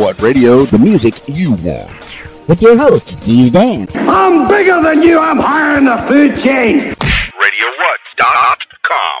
What radio? The music you want. With your host, Keys Dan. I'm bigger than you. I'm higher in the food chain. RadioWhat.com.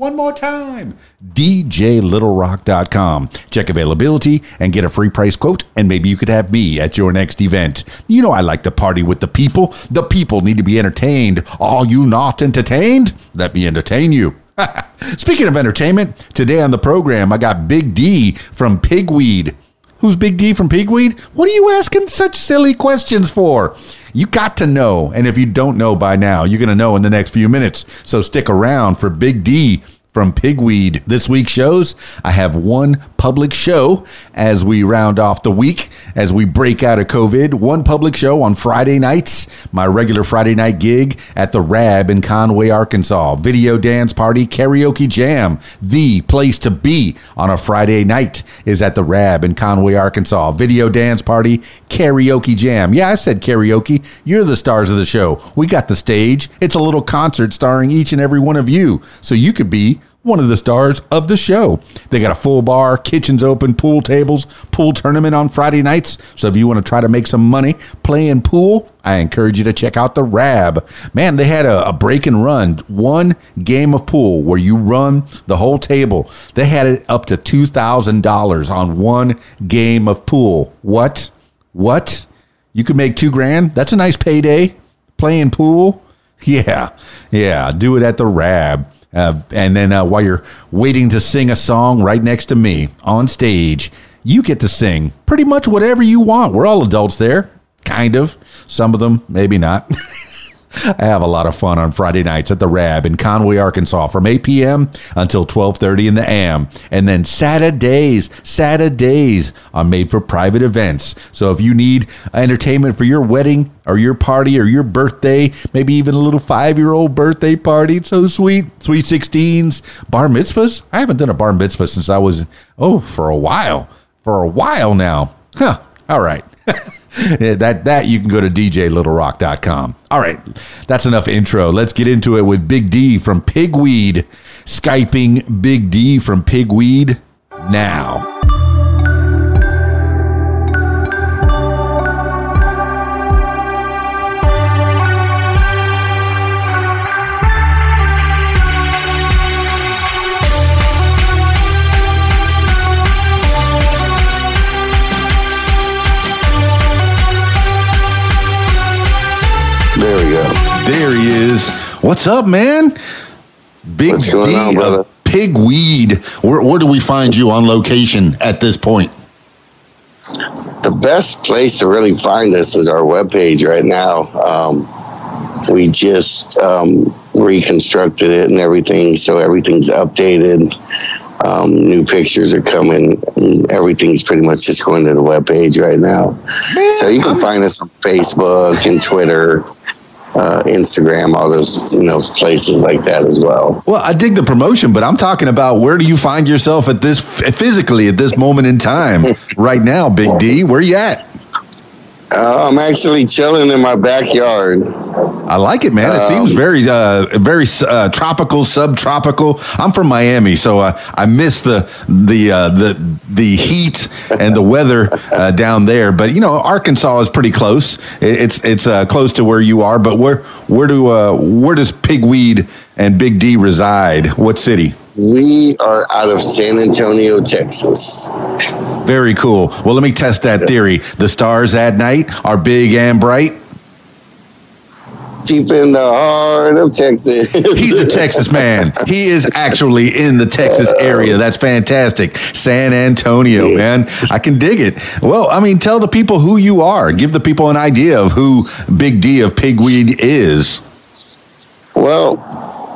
One more time. DJLittleRock.com. Check availability and get a free price quote, and maybe you could have me at your next event. You know, I like to party with the people. The people need to be entertained. Are you not entertained? Let me entertain you. Speaking of entertainment, today on the program, I got Big D from Pigweed. Who's Big D from Pigweed? What are you asking such silly questions for? You got to know. And if you don't know by now, you're going to know in the next few minutes. So stick around for Big D from Pigweed. This week's shows, I have one public show as we round off the week, as we break out of COVID. One public show on Friday nights, my regular Friday night gig at the Rab in Conway, Arkansas. Video dance party, karaoke jam. The place to be on a Friday night is at the Rab in Conway, Arkansas. Video dance party, karaoke jam. Yeah, I said karaoke. You're the stars of the show. We got the stage. It's a little concert starring each and every one of you. So you could be one of the stars of the show. They got a full bar, kitchens open, pool tables, pool tournament on Friday nights. So if you want to try to make some money playing pool, I encourage you to check out the Rab. Man, they had a, a break and run, one game of pool where you run the whole table. They had it up to $2,000 on one game of pool. What? What? You could make two grand? That's a nice payday playing pool. Yeah, yeah. Do it at the Rab. Uh, and then uh, while you're waiting to sing a song right next to me on stage, you get to sing pretty much whatever you want. We're all adults there, kind of. Some of them, maybe not. I have a lot of fun on Friday nights at the Rab in Conway, Arkansas from 8 p.m. until 12:30 in the AM. And then Saturdays, Saturdays are made for private events. So if you need entertainment for your wedding or your party or your birthday, maybe even a little 5-year-old birthday party, it's so sweet. Sweet 16s, bar mitzvahs. I haven't done a bar mitzvah since I was oh, for a while. For a while now. Huh. All right. that that you can go to djlittlerock.com. All right, that's enough intro. Let's get into it with Big D from Pigweed. Skyping Big D from Pigweed now. There he is. What's up, man? Big What's going D on, brother? Pigweed. Where, where do we find you on location at this point? The best place to really find us is our webpage right now. Um, we just um, reconstructed it and everything, so everything's updated. Um, new pictures are coming. And everything's pretty much just going to the webpage right now. so you can find us on Facebook and Twitter, uh, Instagram, all those you know places like that as well. Well, I dig the promotion, but I'm talking about where do you find yourself at this physically at this moment in time right now, Big D? Where you at? Uh, I'm actually chilling in my backyard. I like it, man. It seems very, uh, very uh, tropical, subtropical. I'm from Miami, so uh, I miss the the uh, the the heat and the weather uh, down there. But you know, Arkansas is pretty close. It- It's it's uh, close to where you are. But where where do uh, where does Pigweed and Big D reside? What city? We are out of San Antonio, Texas. Very cool. Well, let me test that theory. The stars at night are big and bright. Deep in the heart of Texas. He's a Texas man. He is actually in the Texas area. That's fantastic. San Antonio, man. I can dig it. Well, I mean, tell the people who you are. Give the people an idea of who Big D of Pigweed is. Well,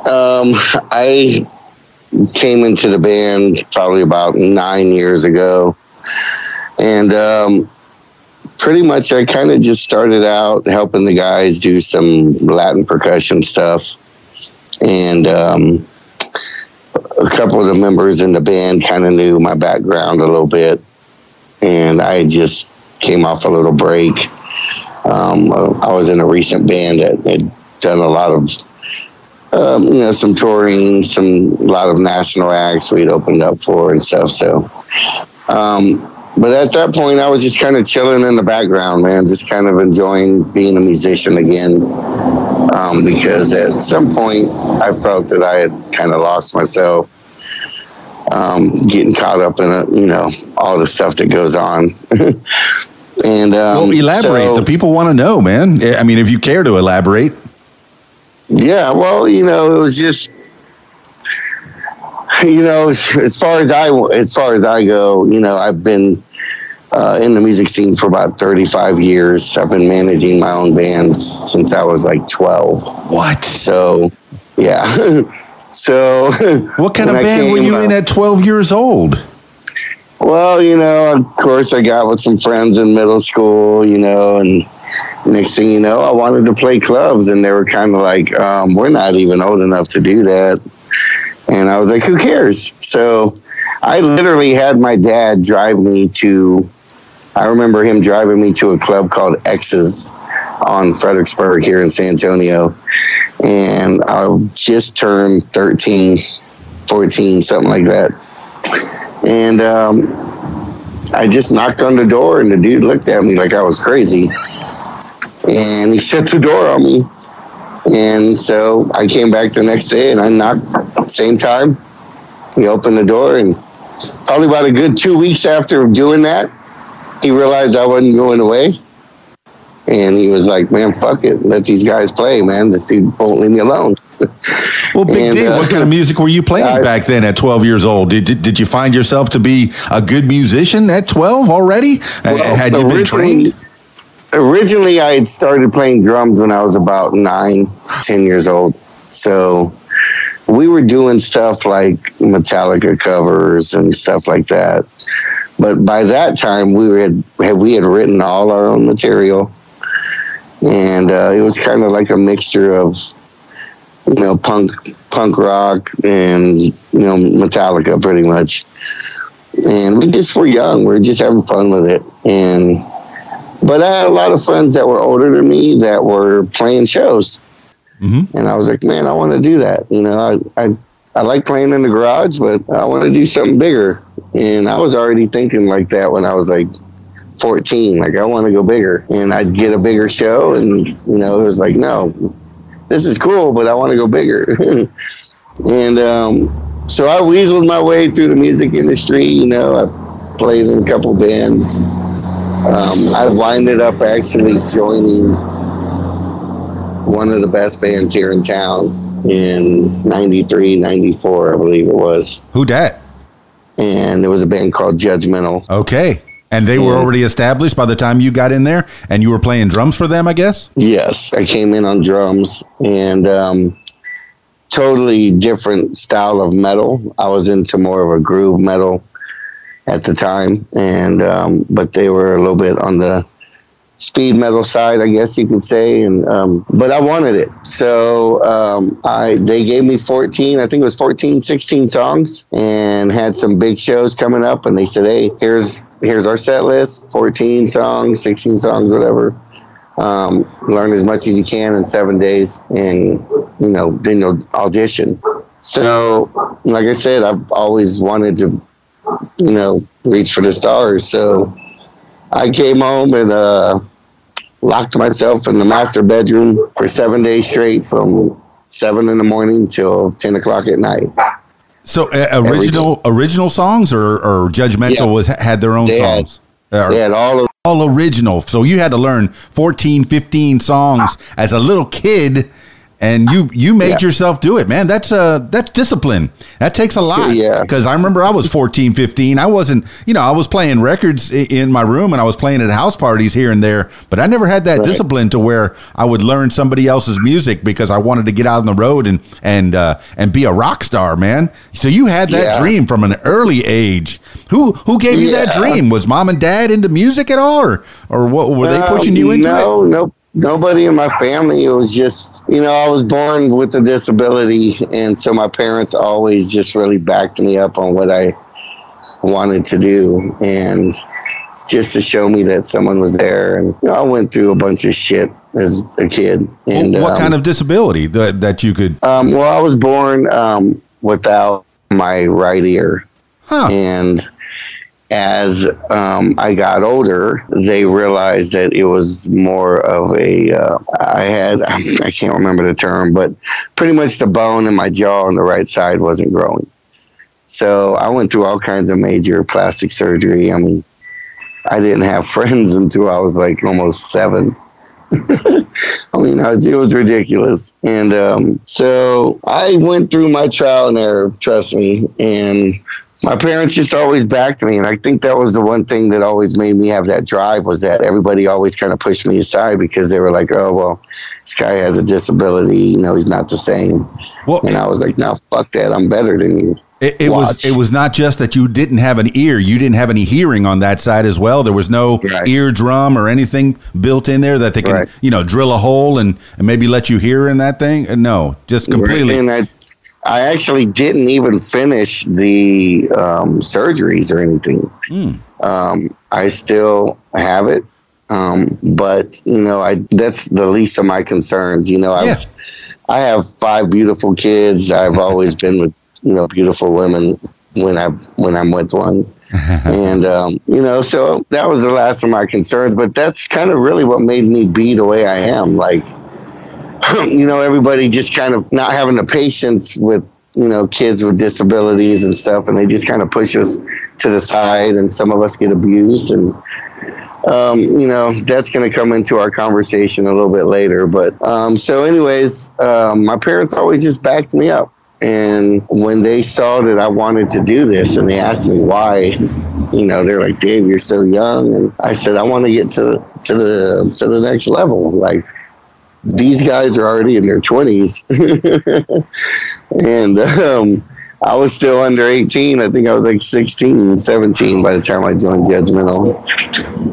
um, I came into the band probably about nine years ago. And um, pretty much I kind of just started out helping the guys do some Latin percussion stuff. And um, a couple of the members in the band kind of knew my background a little bit, and I just came off a little break. Um, I was in a recent band that had done a lot of, um, you know, some touring, some a lot of national acts we'd opened up for and stuff. So, um, but at that point, I was just kind of chilling in the background, man, just kind of enjoying being a musician again. Um, because at some point, I felt that I had kind of lost myself, um, getting caught up in it, you know, all the stuff that goes on. and um, well, elaborate. so- the people want to know, man. I mean, if you care to elaborate. Yeah, well, you know, it was just, you know, as, far as I as far as I go, you know, I've been uh, in the music scene for about thirty five years. I've been managing my own bands since I was like twelve. What? So, yeah. so, What kind of band were you uh, in at 12 years old? Well, you know, of course, I got with some friends in middle school, you know, and next thing you know, I wanted to play clubs, and they were kind of like, um, "We're not even old enough to do that." And I was like, "Who cares?" So I literally had my dad drive me to. I remember him driving me to a club called X's on Fredericksburg here in San Antonio, and I just turned 13, 14, something like that. And um, I just knocked on the door, and the dude looked at me like I was crazy. And he shuts the door on me. And so I came back the next day and I knocked same time. He opened the door, and probably about a good two weeks after doing that, he realized I wasn't going away. And he was like, man, fuck it. Let these guys play, man. This dude won't leave me alone. Well, Big And, D, uh, what kind of music were you playing I- back then at 12 years old? Did, did, did you find yourself to be a good musician at 12 already? Uh, Well, Had you been trained? Originally, I had started playing drums when I was about nine, ten years old. So we were doing stuff like Metallica covers and stuff like that. But by that time, we had, we had written all our own material, and uh, it was kind of like a mixture of you know punk punk rock and you know Metallica, pretty much. And we just were young. We were just having fun with it, and but I had a lot of friends that were older than me that were playing shows, Mhm. and I was like, man, I want to do that. You know, I, I I like playing in the garage, but I want to do something bigger. And I was already thinking like that when I was like 14. Like I want to go bigger, and I'd get a bigger show, and you know, it was like, no, this is cool, but I want to go bigger. and um, so I weaseled my way through the music industry. You know, I played in a couple bands. Um, I winded up actually joining one of the best bands here in town in 93, 94, I believe it was. Who dat? And there was a band called Judgmental. Okay. And they were already established by the time you got in there and you were playing drums for them, I guess? Yes, I came in on drums and um, totally different style of metal. I was into more of a groove metal at the time, and um, but they were a little bit on the speed metal side, I guess you could say. And um, but I wanted it, so um, I they gave me 14. I think it was 14, 16 songs, and had some big shows coming up. And they said, "Hey, here's here's our set list: 14 songs, 16 songs, whatever." um, learn as much as you can in seven days and you know then you'll audition so like i said i've always wanted to you know reach for the stars so i came home and uh, locked myself in the master bedroom for seven days straight from seven in the morning till 10 o'clock at night So uh, original original songs or, or Judgmental Yeah. was had their own They had- songs? Or- they had all of all original. So you had to learn 14, 15 songs as a little kid and you you made Yeah. yourself do it, man. That's uh that's discipline. That takes a lot. Yeah. Cuz I remember I was 14, 15. I wasn't, you know, I was playing records in my room and I was playing at house parties here and there, but I never had that Right. discipline to where I would learn somebody else's music because I wanted to get out on the road and and uh and be a rock star, man. So you had that Yeah. dream from an early age. Who who gave you that dream? Was mom and dad into music at all, or or what were they pushing you into no, it? no, nobody in my family. It was just, you know, I was born with a disability, and so my parents always just really backed me up on what I wanted to do, and just to show me that someone was there. And you know, I went through a bunch of shit as a kid. And what um, kind of disability that, that you could? Um, well, I was born um, without my right ear, Huh. and as um, I got older, they realized that it was more of a. Uh, I had I can't remember the term, but pretty much the bone in my jaw on the right side wasn't growing. So I went through all kinds of major plastic surgery. I mean, I didn't have friends until I was like almost seven. I mean, it was ridiculous. And um, so I went through my trial and error, trust me. And my parents just always backed me. And I think that was the one thing that always made me have that drive was that everybody always kind of pushed me aside because they were like, oh, well, this guy has a disability. You know, he's not the same. Well, And I was like, no, fuck that. I'm better than you. It, it was it was not just that you didn't have an ear; you didn't have any hearing on that side as well. There was no Right. eardrum or anything built in there that they can Right. you know drill a hole and, and maybe let you hear in that thing. No, just completely. And I, actually didn't even finish the um, surgeries or anything. Hmm. Um, I still have it, um, but you know, I that's the least of my concerns. You know, I Yeah. have I have five beautiful kids. I've always been with you know beautiful women when I when I'm with one. and um, you know, so that was the last of my concerns. But that's kind of really what made me be the way I am. Like, you know, everybody just kind of not having the patience with you know kids with disabilities and stuff, and they just kind of push us to the side, and some of us get abused, and um, you know that's going to come into our conversation a little bit later. But um, so, anyways, um, my parents always just backed me up. And when they saw that I wanted to do this, and they asked me why, you know, they're like, "Dave, you're so young," and I said, "I want to get to to the to the next level." Like these guys are already in their twenties, and um, I was still under eighteen. I think I was like 16, 17 by the time I joined Judgmental,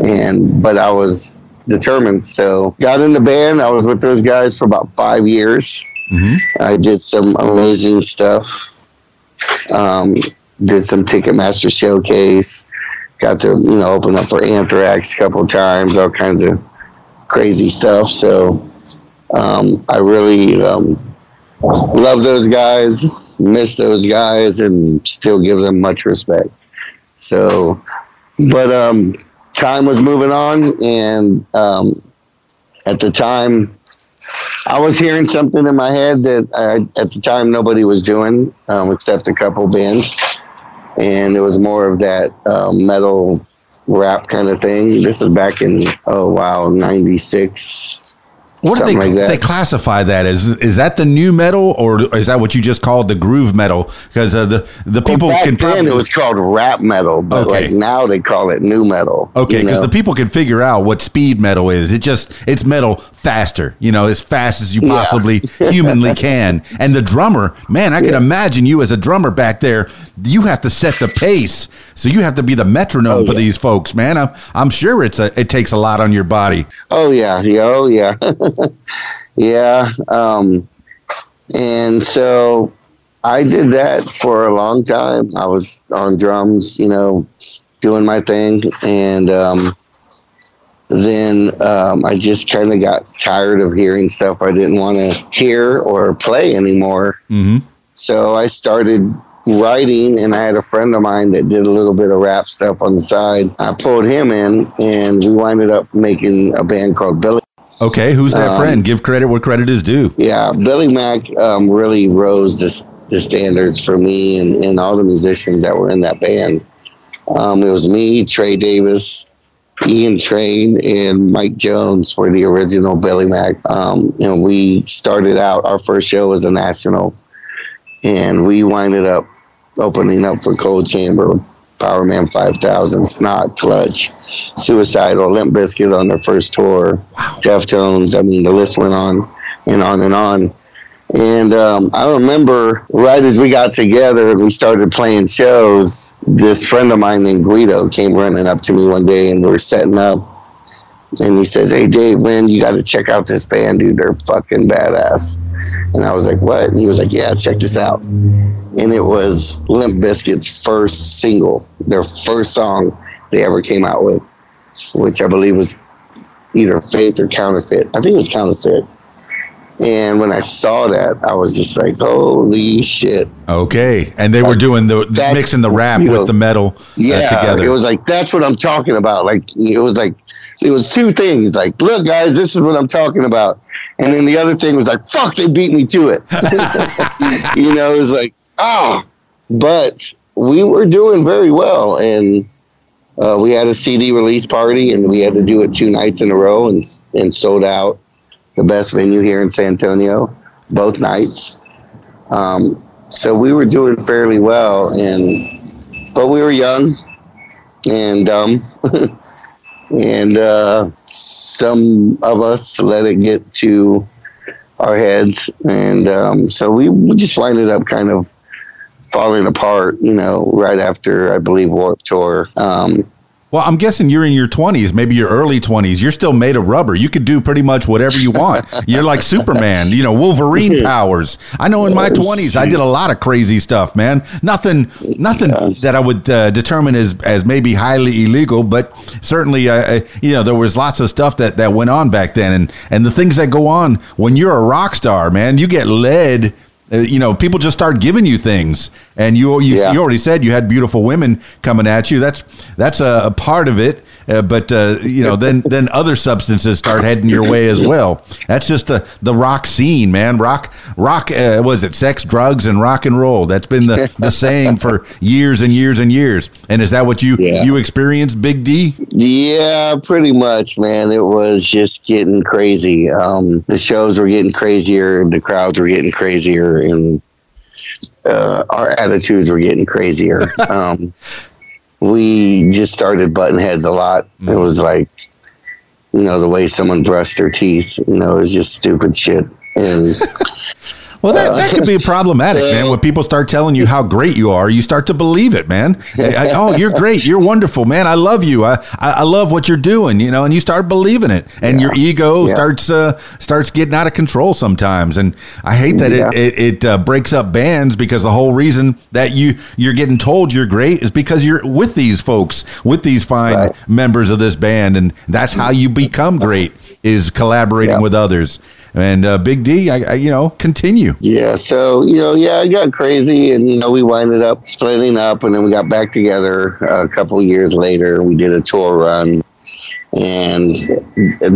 and but I was determined. So got in the band. I was with those guys for about five years. I did some amazing stuff. Um, did some Ticketmaster showcase. Got to you know open up for Anthrax a couple times. All kinds of crazy stuff. So um, I really um, love those guys. Miss those guys, and still give them much respect. So, but um, time was moving on, and um, at the time, I was hearing something in my head that I, at the time nobody was doing, um, except a couple bands, and it was more of that um, metal rap kind of thing. This was back in oh wow '96. What do they like they classify that as? Is that the new metal or is that what you just called the groove metal? Because uh, the the people back can then it was called rap metal, but Okay. like now they call it new metal. Okay, because the people can figure out what speed metal is. It just it's metal faster, you know, as fast as you Yeah. possibly humanly can. And the drummer, man, I can imagine you as a drummer back there. You have to set the pace, so you have to be the metronome Oh, for these folks, man. I'm I'm sure it's a it takes a lot on your body. Oh yeah, yeah, oh yeah, yeah. Um, and so I did that for a long time. I was on drums, you know, doing my thing, and um, then um, I just kind of got tired of hearing stuff I didn't want to hear or play anymore. Mm-hmm. So I started writing, and I had a friend of mine that did a little bit of rap stuff on the side. I pulled him in, and we winded up making a band called Billy. Okay, who's that Um, friend? Give credit where credit is due. Yeah, Billy Mack um, really rose the, the standards for me and, and all the musicians that were in that band. Um, it was me, Trey Davis, Ian Train, and Mike Jones were the original Billy Mack. Um, and we started out, our first show was a national, and we winded up opening up for Coal Chamber, Power Man 5000, Snot, Clutch, Suicidal, Limp Bizkit on their first tour, Deftones. I mean, the list went on and on and on. And um, I remember right as we got together and we started playing shows, this friend of mine named Guido came running up to me one day and we were setting up. and he says, "Hey, Dave, man, you got to check out this band, dude. They're fucking badass." And I was like, "What?" And he was like, "Yeah, check this out." And it was Limp Bizkit's first single, their first song they ever came out with, which I believe was either Faith or Counterfeit. I think it was Counterfeit. And when I saw that, I was just like, "Holy shit!" Okay, and they were doing the mixing the rap you know, with the metal uh, Yeah, together. it was like that's what I'm talking about. Like it was like it was two things. Like, look, guys, this is what I'm talking about. And then the other thing was like, fuck, they beat me to it. you know, it was like, ah, but we were doing very well, and uh, we had a CD release party, and we had to do it two nights in a row, and and sold out the best venue here in San Antonio, both nights. Um, so we were doing fairly well, and but we were young and dumb, and uh, some of us let it get to our heads, and um, so we, we just winded up kind of falling apart, you know, right after I believe Warped Tour. Um, well, I'm guessing you're in your 20s, maybe your early 20s. You're still made of rubber. You could do pretty much whatever you want. You're like Superman, you know, Wolverine powers. I know in my 20s I did a lot of crazy stuff, man. Nothing nothing that I would uh, determine as as maybe highly illegal, but certainly uh, uh, you know, there was lots of stuff that that went on back then and and the things that go on when you're a rock star, man, you get led Uh, you know, people just start giving you things, and you you, Yeah. you already said you had beautiful women coming at you. That's that's a, a part of it, uh, but uh, you know, then then other substances start heading your way as well. That's just the the rock scene, man. Rock rock uh, was it sex, drugs, and rock and roll. That's been the the saying for years and years and years. And is that what you Yeah. you experienced, Big D? Yeah, pretty much, man. It was just getting crazy. Um, the shows were getting crazier, the crowds were getting crazier, and uh, our attitudes were getting crazier. um, we just started butting heads a lot. It was mm-hmm. like, you know, the way someone brushed their teeth. You know, it was just stupid shit. And Well, that, that could be problematic, So- man. When people start telling you how great you are, you start to believe it, man. I- I- oh, you're great. You're wonderful, man. I love you. I, I, love what you're doing, you know, and you start believing it, and your ego Yeah. starts uh, starts getting out of control sometimes. And I hate that Yeah. it it, it uh, breaks up bands because the whole reason that you you're getting told you're great is because you're with these folks, with these fine Right. members of this band, and that's how you become great is collaborating Yeah. with others. And uh, Big D, I, I, you know, continue. Yeah, so you know, yeah, I got crazy, and you know, we winded up splitting up, and then we got back together a couple years later. We did a tour run, and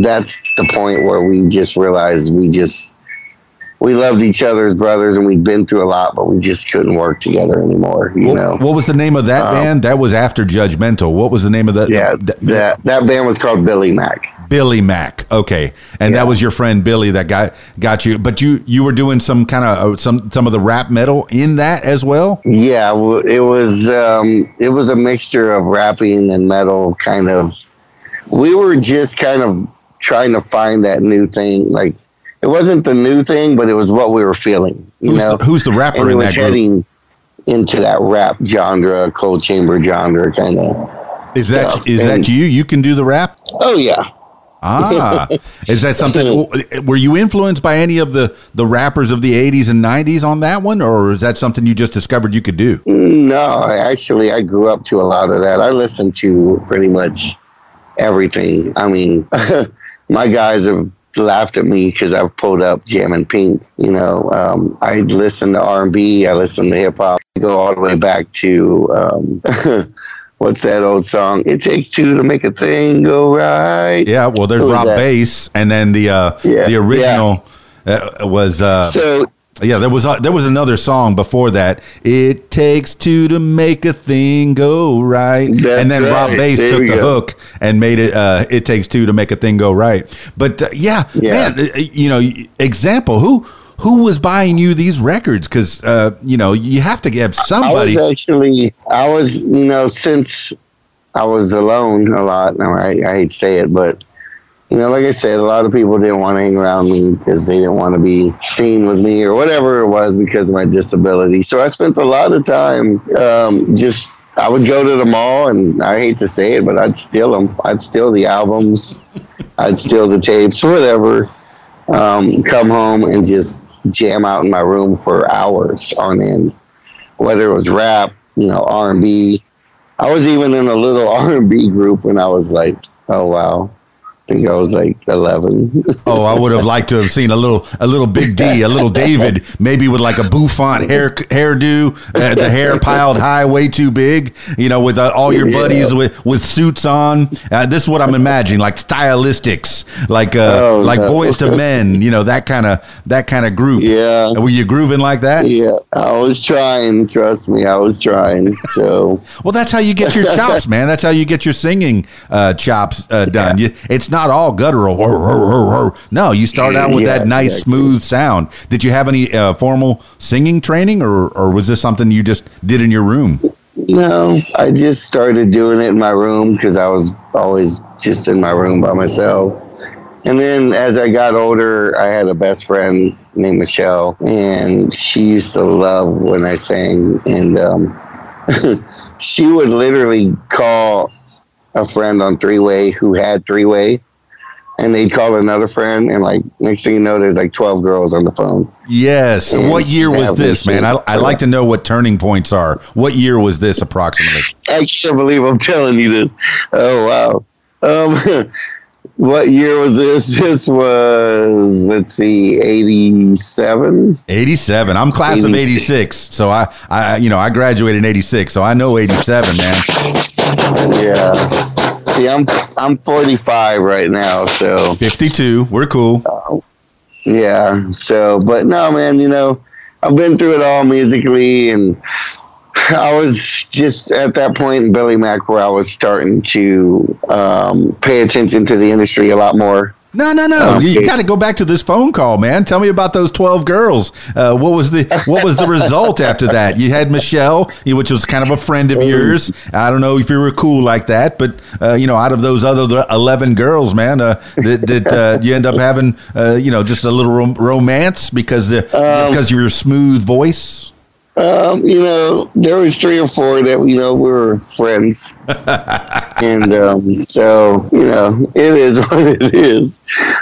that's the point where we just realized we just we loved each other as brothers, and we'd been through a lot, but we just couldn't work together anymore. You What, know, what was the name of that Um, band? That was after Judgmental. What was the name of that? yeah, th- that that band was called Billy Mac. Billy Mac. Okay, and Yeah. that was your friend Billy that got got you. But you you were doing some kind of uh, some some of the rap metal in that as well. Yeah, it was um, it was a mixture of rapping and metal kind of. We were just kind of trying to find that new thing. Like it wasn't the new thing, but it was what we were feeling. You Who's, know, the, who's the rapper and in was that group? heading into that rap genre, Coal Chamber genre kind of. Is that stuff. is And- that you? You can do the rap. Oh yeah, Ah, is that something? Were you influenced by any of the the rappers of the '80s and '90s on that one, or is that something you just discovered you could do? No, actually I grew up to a lot of that. I listened to pretty much everything. I mean, my guys have laughed at me because I've pulled up Jam and Pink. You know, um, I listen to R and B. I listen to hip hop. I go all the way back to um, what's that old song? It takes two to make a thing go right. Yeah, well, there's Rob? Base, and then the uh, Yeah, the original uh, was uh, So yeah. There was uh, there was another song before that. It takes two to make a thing go right, That's and then Rob right. Base There took the go. hook and made it. Uh, it takes two to make a thing go right. But uh, yeah, Yeah. man, uh, you know, example who. Who was buying you these records? Because uh, you know you have to have I somebody. was actually, I was, you know, since I was alone a lot. I, I hate to say it, but you know, like I said, a lot of people didn't want to hang around me because they didn't want to be seen with me or whatever it was because of my disability. So I spent a lot of time um, just. I would go to the mall, and I hate to say it, but I'd steal them. I'd steal the albums, I'd steal the tapes, whatever. Um, come home and just jam out in my room for hours on end. Whether it was rap, you know, R and B. I was even in a little R and B group when I was like, oh wow, think I was like eleven. Oh, I would have liked to have seen a little, a little Big D, a little David, maybe with like a bouffant hair hairdo, uh, the hair piled high, way too big. You know, with uh, all your Yeah. buddies with with suits on. Uh, this is what I'm imagining, like stylistics, like uh, Oh, like no. Boyz II men. You know, that kind of that kind of group. yeah, Were you grooving like that? yeah. I was trying. Trust me, I was trying. So Well, that's how you get your chops, man. That's how you get your singing uh, chops uh, done. You, it's not all guttural. No, you start out with Yeah, that nice, exactly. smooth sound. Did you have any uh, formal singing training, or, or was this something you just did in your room? No, I just started doing it in my room because I was always just in my room by myself. And then as I got older, I had a best friend named Michelle, and she used to love when I sang. And um, she would literally call a friend on three way who had three way, and they'd call another friend, and like next thing you know, there's like 12 girls on the phone. Yes. Yes, what year was this, man? I. I like to know what turning points are. What year was this approximately? I can't believe I'm telling you this. Oh wow. Um, what year was this? This was let's see, eighty-seven. 87. I'm class of 86. 86. So I, I, you know, I graduated in 86. So I know 87, man. Yeah. See, I'm I'm 45 right now, so 52. We're cool. yeah. So, but no, man, you know, I've been through it all musically, and I was just at that point in Billy Mac where I was starting to um, pay attention to the industry a lot more. No, no, no. You Okay. got to go back to this phone call, man. Tell me about those twelve girls. Uh, what was the what was the result after that? You had Michelle, which was kind of a friend of yours. I don't know if you were cool like that, but uh, you know, out of those other eleven girls, man, uh, did, did uh, you end up having uh, you know just a little rom- romance because the because of your smooth voice? Um, you know, there was three or four that you know we were friends, and um, so you know it is what it is.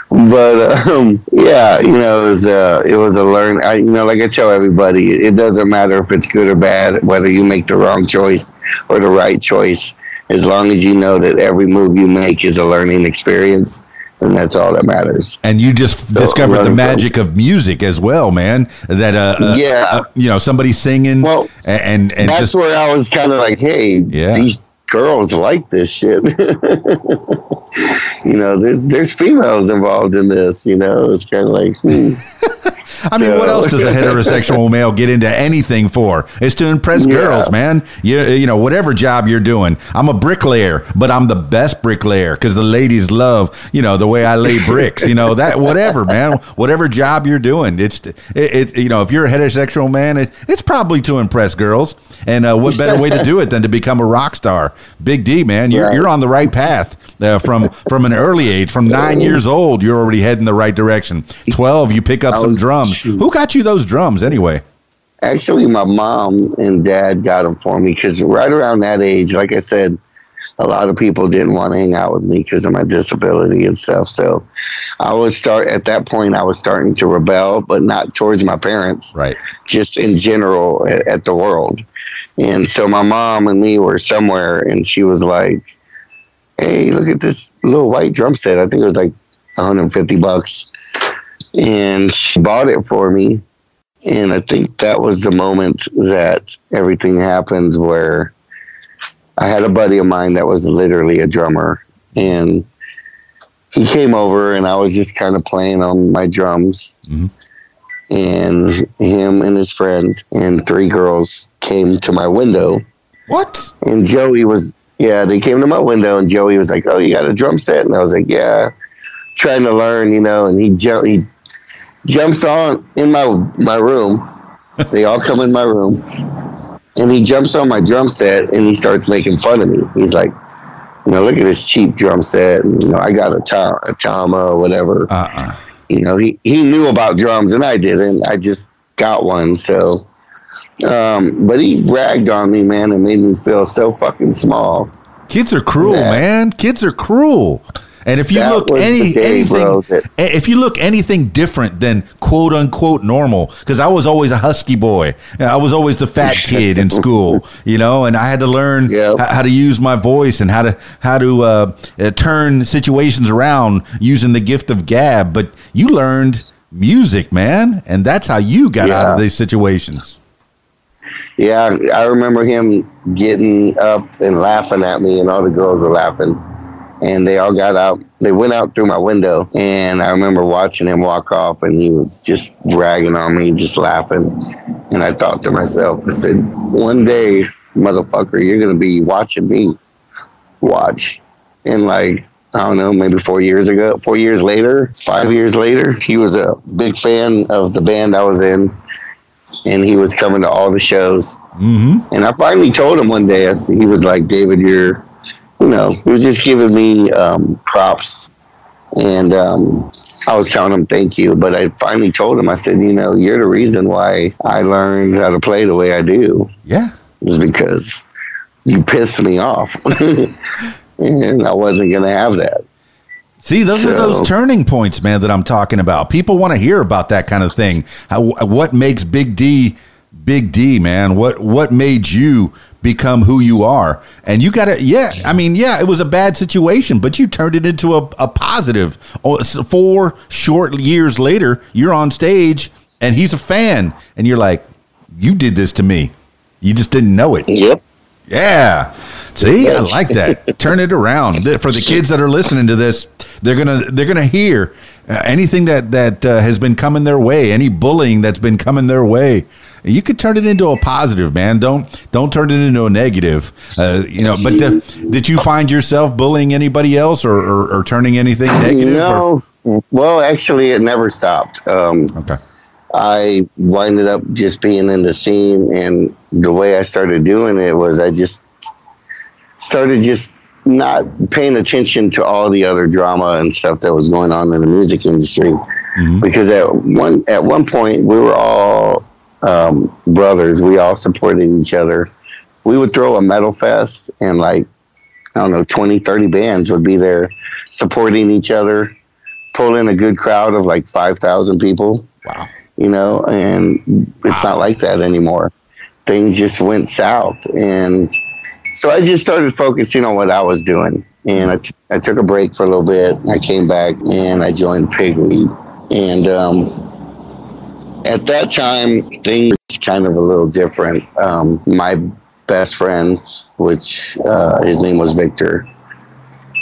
But um, yeah, you know, it was uh, it was a learn. I, you know, like I tell everybody, it doesn't matter if it's good or bad, whether you make the wrong choice or the right choice, as long as you know that every move you make is a learning experience, and that's all that matters. And you just So, discovered the learning from- magic of music as well, man. That uh, uh, Yeah. uh, you know, somebody singing Well, and and that's just where I was kind of like, hey, Yeah. these girls like this shit. you know, there's there's females involved in this. You know, it's kind of like, hmm. I mean, what else does a heterosexual male get into anything for? It's to impress Yeah. girls, man. You, you know, whatever job you're doing. I'm a bricklayer, but I'm the best bricklayer because the ladies love, you know, the way I lay bricks. You know that whatever, man. Whatever job you're doing, it's it, it you know, if you're a heterosexual man, it, it's probably to impress girls. And uh, what better way to do it than to become a rock star? Big D, man, you're Right. you're on the right path. Uh, from from an early age, from nine years old, you're already heading the right direction. Twelve, you pick up some drums. shoot. Who got you those drums anyway? actually, my mom and dad got them for me because right around that age, like I said, a lot of people didn't want to hang out with me because of my disability and stuff. So I was start at that point. I was starting to rebel, but not towards my parents. Right. just in general at, at the world. And so my mom and me were somewhere, and she was like, "Hey, look at this little white drum set. I think it was like 150 bucks." And she bought it for me. And I think that was the moment that everything happened where I had a buddy of mine that was literally a drummer. And he came over, and I was just kind of playing on my drums mm-hmm. and him and his friend and three girls came to my window What? and joey was yeah they came to my window and joey was like oh you got a drum set and i was like yeah trying to learn you know and he, ju- he jumps on in my my room they all come in my room and he jumps on my drum set and he starts making fun of me he's like you know look at this cheap drum set and, you know i got a, ta- a tama or whatever Uh-uh. you know, he, he knew about drums and I didn't. I just got one. So, um, but he ragged on me, man, and made me feel so fucking small. Kids are cruel, Yeah. man. Kids are cruel. And if you look any day, anything, bro, that- if you look anything different than quote unquote normal, because I was always a husky boy, I was always the fat kid in school, you know, and I had to learn Yep. h- how to use my voice and how to how to uh, uh, turn situations around using the gift of gab. But you learned music, man, and that's how you got out of these situations. Yeah, I remember him getting up and laughing at me, and all the girls were laughing. And they all got out. They went out through my window, and I remember watching him walk off, and he was just ragging on me, just laughing. And I thought to myself, I said, "One day, motherfucker, you're gonna be watching me. Watch." And like I don't know, maybe four years ago, four years later, five years later, he was a big fan of the band I was in and he was coming to all the shows. Mm-hmm. And I finally told him one day, I he was like, David, you're, you know, he was just giving me um, props. And um, I was telling him thank you. But I finally told him, I said, you know, you're the reason why I learned how to play the way I do, Yeah. was because you pissed me off. and I wasn't going to have that. See, those are those turning points, man, that I'm talking about. People want to hear about that kind of thing. How, what makes Big D Big D, man? What what made you become who you are? And you got to, yeah. I mean, yeah, it was a bad situation, but you turned it into a, a positive. Oh, Four short years later, you're on stage, and he's a fan, and you're like, "You did this to me. You just didn't know it." Yep. Yeah. See, I like that. Turn it around for the kids that are listening to this. They're gonna they're gonna hear uh, anything that that uh, has been coming their way, any bullying that's been coming their way. You could turn it into a positive, man. Don't don't turn it into a negative. Uh, you know. But did you find yourself bullying anybody else or or, or turning anything negative? or- No. Well, actually, it never stopped. Um, Okay. I winded up just being in the scene, and the way I started doing it was I just started just not paying attention to all the other drama and stuff that was going on in the music industry. Because at one at one point we were all um, brothers. We all supported each other. We would throw a metal fest, and like I don't know, 20, 30 bands would be there supporting each other, pull in a good crowd of like five thousand people Wow. you know, and it's not like that anymore. Things just went south. And so I just started focusing on what I was doing. And I, t- I took a break for a little bit. I came back and I joined Pigweed. And um, at that time, things kind of a little different. Um, my best friend, which uh, his name was Victor,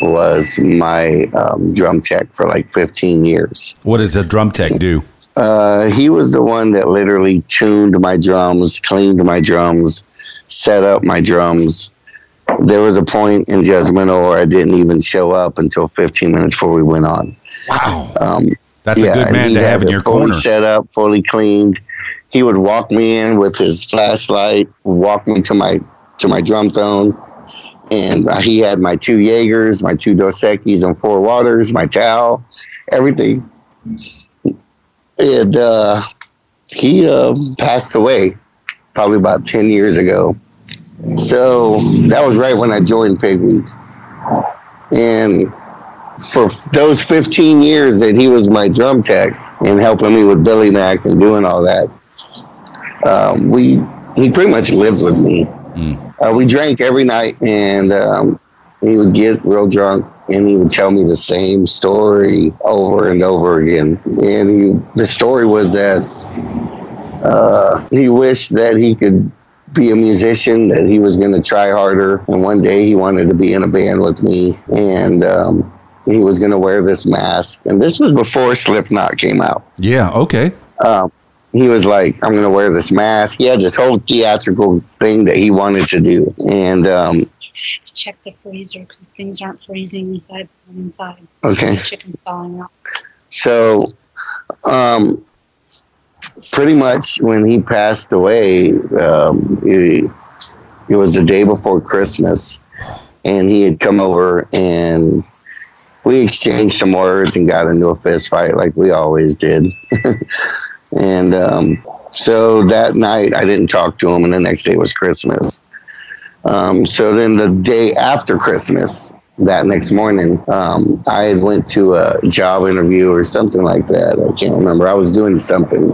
was my um, drum tech for like 15 years. What does a drum tech do? Uh, he was the one that literally tuned my drums, cleaned my drums, set up my drums. There was a point in Judgmental where I didn't even show up until 15 minutes before we went on. Wow. Um, That's a good man to have in your fully corner. set up, fully cleaned. He would walk me in with his flashlight, walk me to my to my drum throne, and uh, he had my two Jaegers, my two Dos Equis and four waters, my towel, everything. And uh, he uh, passed away probably about ten years ago. So that was right when I joined Pigweed, and for those 15 years that he was my drum tech and helping me with Billy Mack and doing all that, um, we he pretty much lived with me. Uh, we drank every night, and um, he would get real drunk, and he would tell me the same story over and over again. And he, the story was that uh, he wished that he could be a musician, that he was going to try harder, and one day he wanted to be in a band with me, and um, he was going to wear this mask. And this was before Slipknot came out. Yeah. Okay. Um, he was like, I'm going to wear this mask. He had this whole theatrical thing that he wanted to do. And, um, to check the freezer because things aren't freezing inside inside. okay. Chicken's thawing out. So, um, pretty much when he passed away, um, it, it was the day before Christmas, and he had come over and we exchanged some words and got into a fist fight like we always did. and um, so that night I didn't talk to him, and the next day was Christmas. Um, so then the day after Christmas, that next morning, um, I went to a job interview or something like that. I can't remember. I was doing something,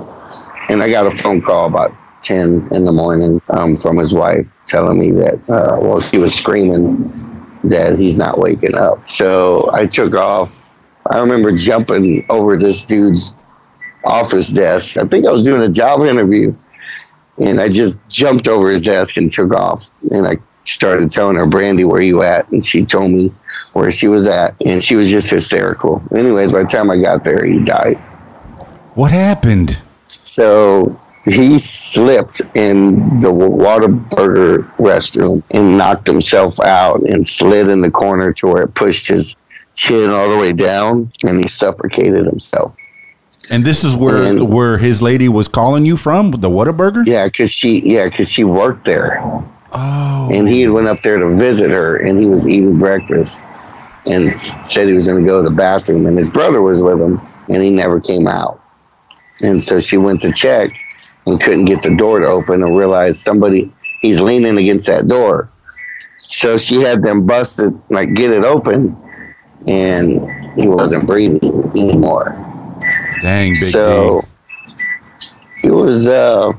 and I got a phone call about ten in the morning um, from his wife telling me that uh, well, she was screaming that he's not waking up. So I took off. I remember jumping over this dude's office desk. I think I was doing a job interview, and I just jumped over his desk and took off. And I started telling her, Brandy, where you at? And she told me where she was at, and she was just hysterical. Anyways, by the time I got there, he died. What happened? So he slipped in the Whataburger restroom and knocked himself out and slid in the corner to where it pushed his chin all the way down, and he suffocated himself. And this is where And- where his lady was calling you from, the Whataburger? Yeah, because she yeah because she worked there. Oh. and he went up there to visit her and he was eating breakfast and said he was going to go to the bathroom and his brother was with him and he never came out and so she went to check and couldn't get the door to open and realized somebody he's leaning against that door so she had them busted like get it open and he wasn't breathing anymore Dang, big so D. it was uh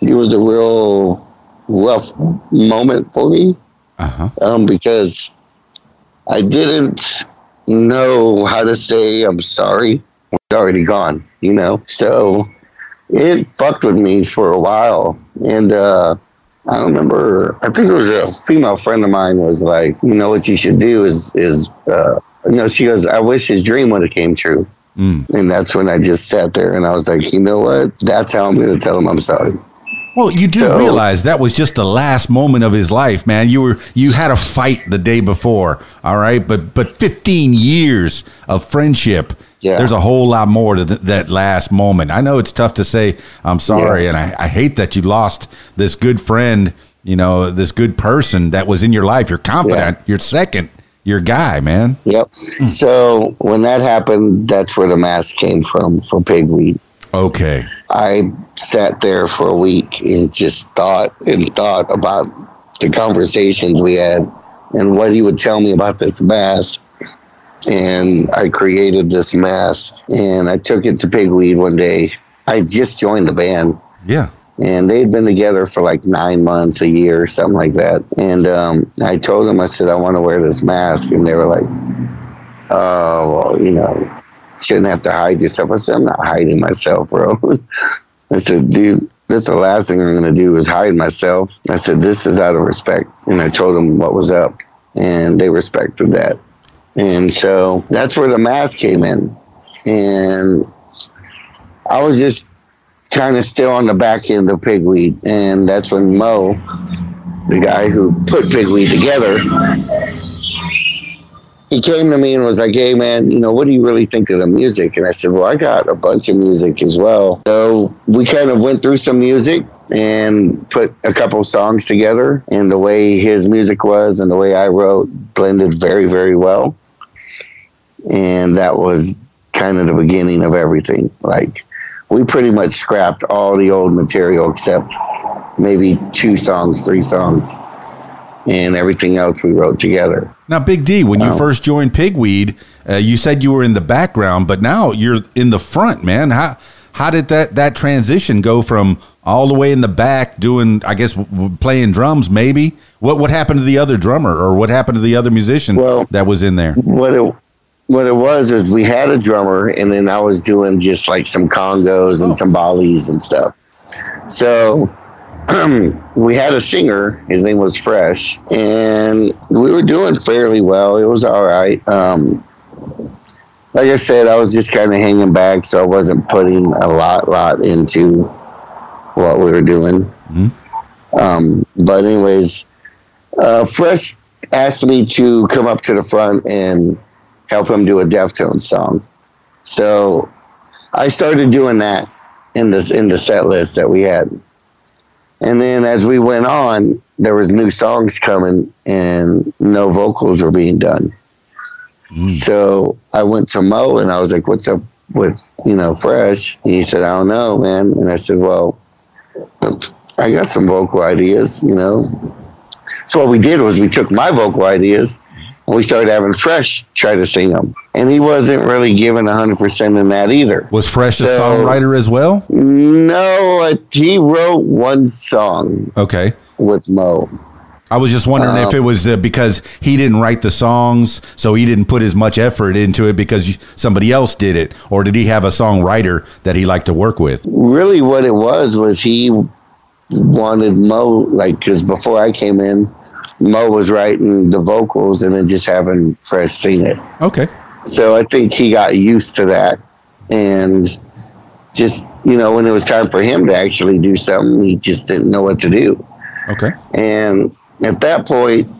it was a real rough moment for me Uh-huh. um, because I didn't know how to say I'm sorry. It's already gone, you know. So it fucked with me for a while, and uh, I remember. I think it was a female friend of mine was like, you know, what you should do is is uh, you know, she goes, I wish his dream would have came true. Mm. And that's when I just sat there and I was like, you know what? That's how I'm going to tell him I'm sorry. Well, you do So- realize that was just the last moment of his life, man. You were you had a fight the day before, all right, but but 15 years of friendship. Yeah. There's a whole lot more to th- that last moment. I know it's tough to say I'm sorry, Yeah. and I, I hate that you lost this good friend, you know, this good person that was in your life. your confidant, confident. You're second. Your guy, man. Yep. Hmm. So when that happened, that's where the mask came from for pigweed. Okay. I sat there for a week and just thought and thought about the conversations we had and what he would tell me about this mask. And I created this mask and I took it to Pigweed one day. I just joined the band Yeah. and they'd been together for like nine months, a year, something like that. And um, I told them, I said, I want to wear this mask, and they were like, "Oh, well, you know, shouldn't have to hide yourself." I said, "I'm not hiding myself, bro." I said, "Dude, that's the last thing I'm going to do is hide myself." I said, "This is out of respect," and I told them what was up, and they respected that. And so that's where the mask came in, and I was just kind of still on the back end of pigweed and that's when mo the guy who put pigweed together he came to me and was like hey man you know what do you really think of the music? And i said well i got a bunch of music as well. So we kind of went through some music and put a couple songs together. And the way his music was and the way i wrote blended very very well and that was kind of the beginning of everything like we pretty much scrapped all the old material except maybe two songs, three songs, and everything else we wrote together. Now, Big D, when you Oh. first joined Pigweed, uh, you said you were in the background, but now you're in the front, man. How how did that that transition go from all the way in the back doing, I guess, w- playing drums? Maybe what what happened to the other drummer, or what happened to the other musician Well- that was in there? What it what it was is we had a drummer, and then I was doing just like some congas and Oh. timbales and stuff. So we had a singer. His name was Fresh, and we were doing fairly well. It was all right. Um, like I said, I was just kind of hanging back, so I wasn't putting a lot, lot into what we were doing. Um, but anyways, uh, Fresh asked me to come up to the front and help him do a Deftones song. So I started doing that in the in the set list that we had. And then as we went on, there was new songs coming and no vocals were being done. Mm. So I went to Mo and I was like, "What's up with you know Fresh?" And he said, "I don't know, man." And I said, "Well, I got some vocal ideas, you know." So what we did was we took my vocal ideas we started having Fresh try to sing them. And he wasn't really giving 100% in that either. Was Fresh a songwriter as well? No, he wrote one song Okay. with Mo. I was just wondering Um, if it was uh, because he didn't write the songs, so he didn't put as much effort into it because somebody else did it, or did he have a songwriter that he liked to work with? Really, what it was was he wanted Mo, like, because before I came in, Mo was writing the vocals and then just having Fresh sing it. Okay. So I think he got used to that. And just, you know, when it was time for him to actually do something, he just didn't know what to do. Okay. And at that point,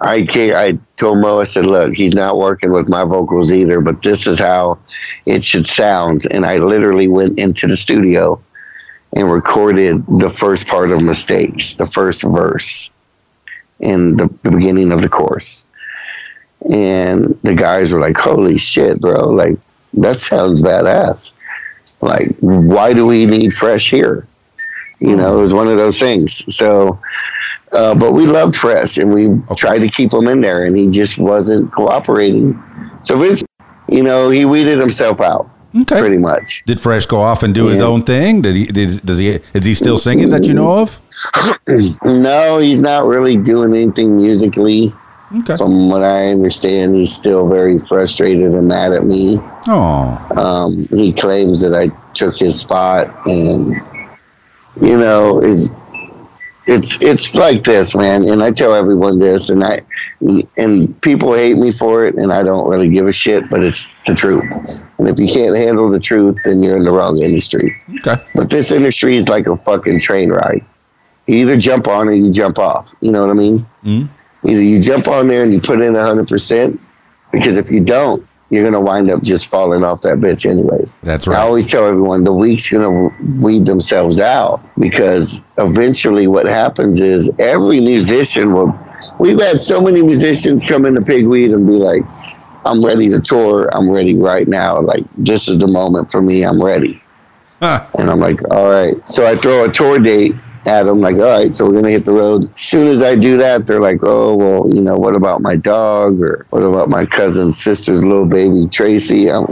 I ca- I told Mo, I said, look, he's not working with my vocals either, but this is how it should sound. And I literally went into the studio and recorded the first part of Mistakes, the first verse in the, the beginning of the chorus. And the guys were like, holy shit, bro. Like, that sounds badass. Like, why do we need fresh here? You know, it was one of those things. So, uh, but we loved Fresh and we tried to keep him in there and he just wasn't cooperating. So Vince, you know, he weeded himself out Okay. pretty much. Did Fresh go off and do his own thing? Did he? Did, does he? Is he still singing that you know of? No, he's not really doing anything musically. Okay. From what I understand, he's still very frustrated and mad at me. Oh. Um, he claims that I took his spot, and you know, is it's it's like this, man. And I tell everyone this, and I and people hate me for it, and I don't really give a shit, but it's the truth. And if you can't handle the truth, then you're in the wrong industry. Okay. But this industry is like a fucking train ride. You either jump on or you jump off. You know what I mean? Mhm. Either you jump on there and you put in 100%, because if you don't, you're going to wind up just falling off that bitch anyways. That's right. I always tell everyone the week's going to weed themselves out because eventually what happens is every musician will. We've had so many musicians come into Pigweed and be like, I'm ready to tour. I'm ready right now. Like, this is the moment for me. I'm ready. Huh. And I'm like, all right. So I throw a tour date at them, like, all right, so we're going to hit the road. As soon as I do that, they're like, oh, well, you know, what about my dog? Or what about my cousin's sister's little baby, Tracy? I'm,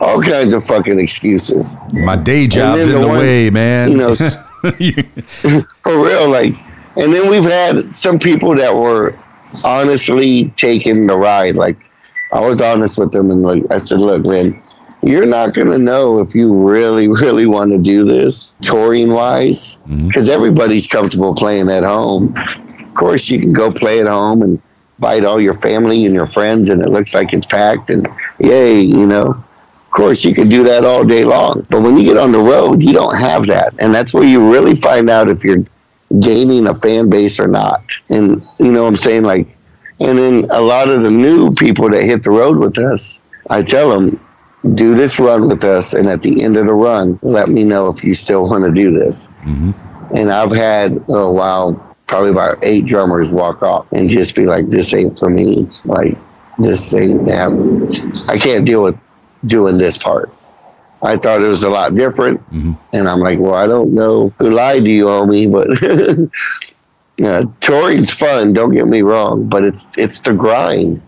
all kinds of fucking excuses. My day job's in the the one- way, man. you know, For real. Like, and then we've had some people that were honestly taking the ride. Like, I was honest with them and, like, I said, look, man, you're not going to know if you really, really want to do this touring wise because mm-hmm. everybody's comfortable playing at home. Of course, you can go play at home and invite all your family and your friends, and it looks like it's packed, and yay, you know. Of course, you can do that all day long. But when you get on the road, you don't have that. And that's where you really find out if you're gaining a fan base or not. And, you know what I'm saying? Like, and then a lot of the new people that hit the road with us, I tell them, do this run with us. And at the end of the run, let me know if you still want to do this. Mm-hmm. And I've had, oh, wow, probably about eight drummers walk off and just be like, this ain't for me. Like, this ain't happening. I can't deal with doing this part. I thought it was a lot different. Mm-hmm. And I'm like, well, I don't know who lied to you, homie, but yeah, touring's fun. Don't get me wrong, but it's it's the grind.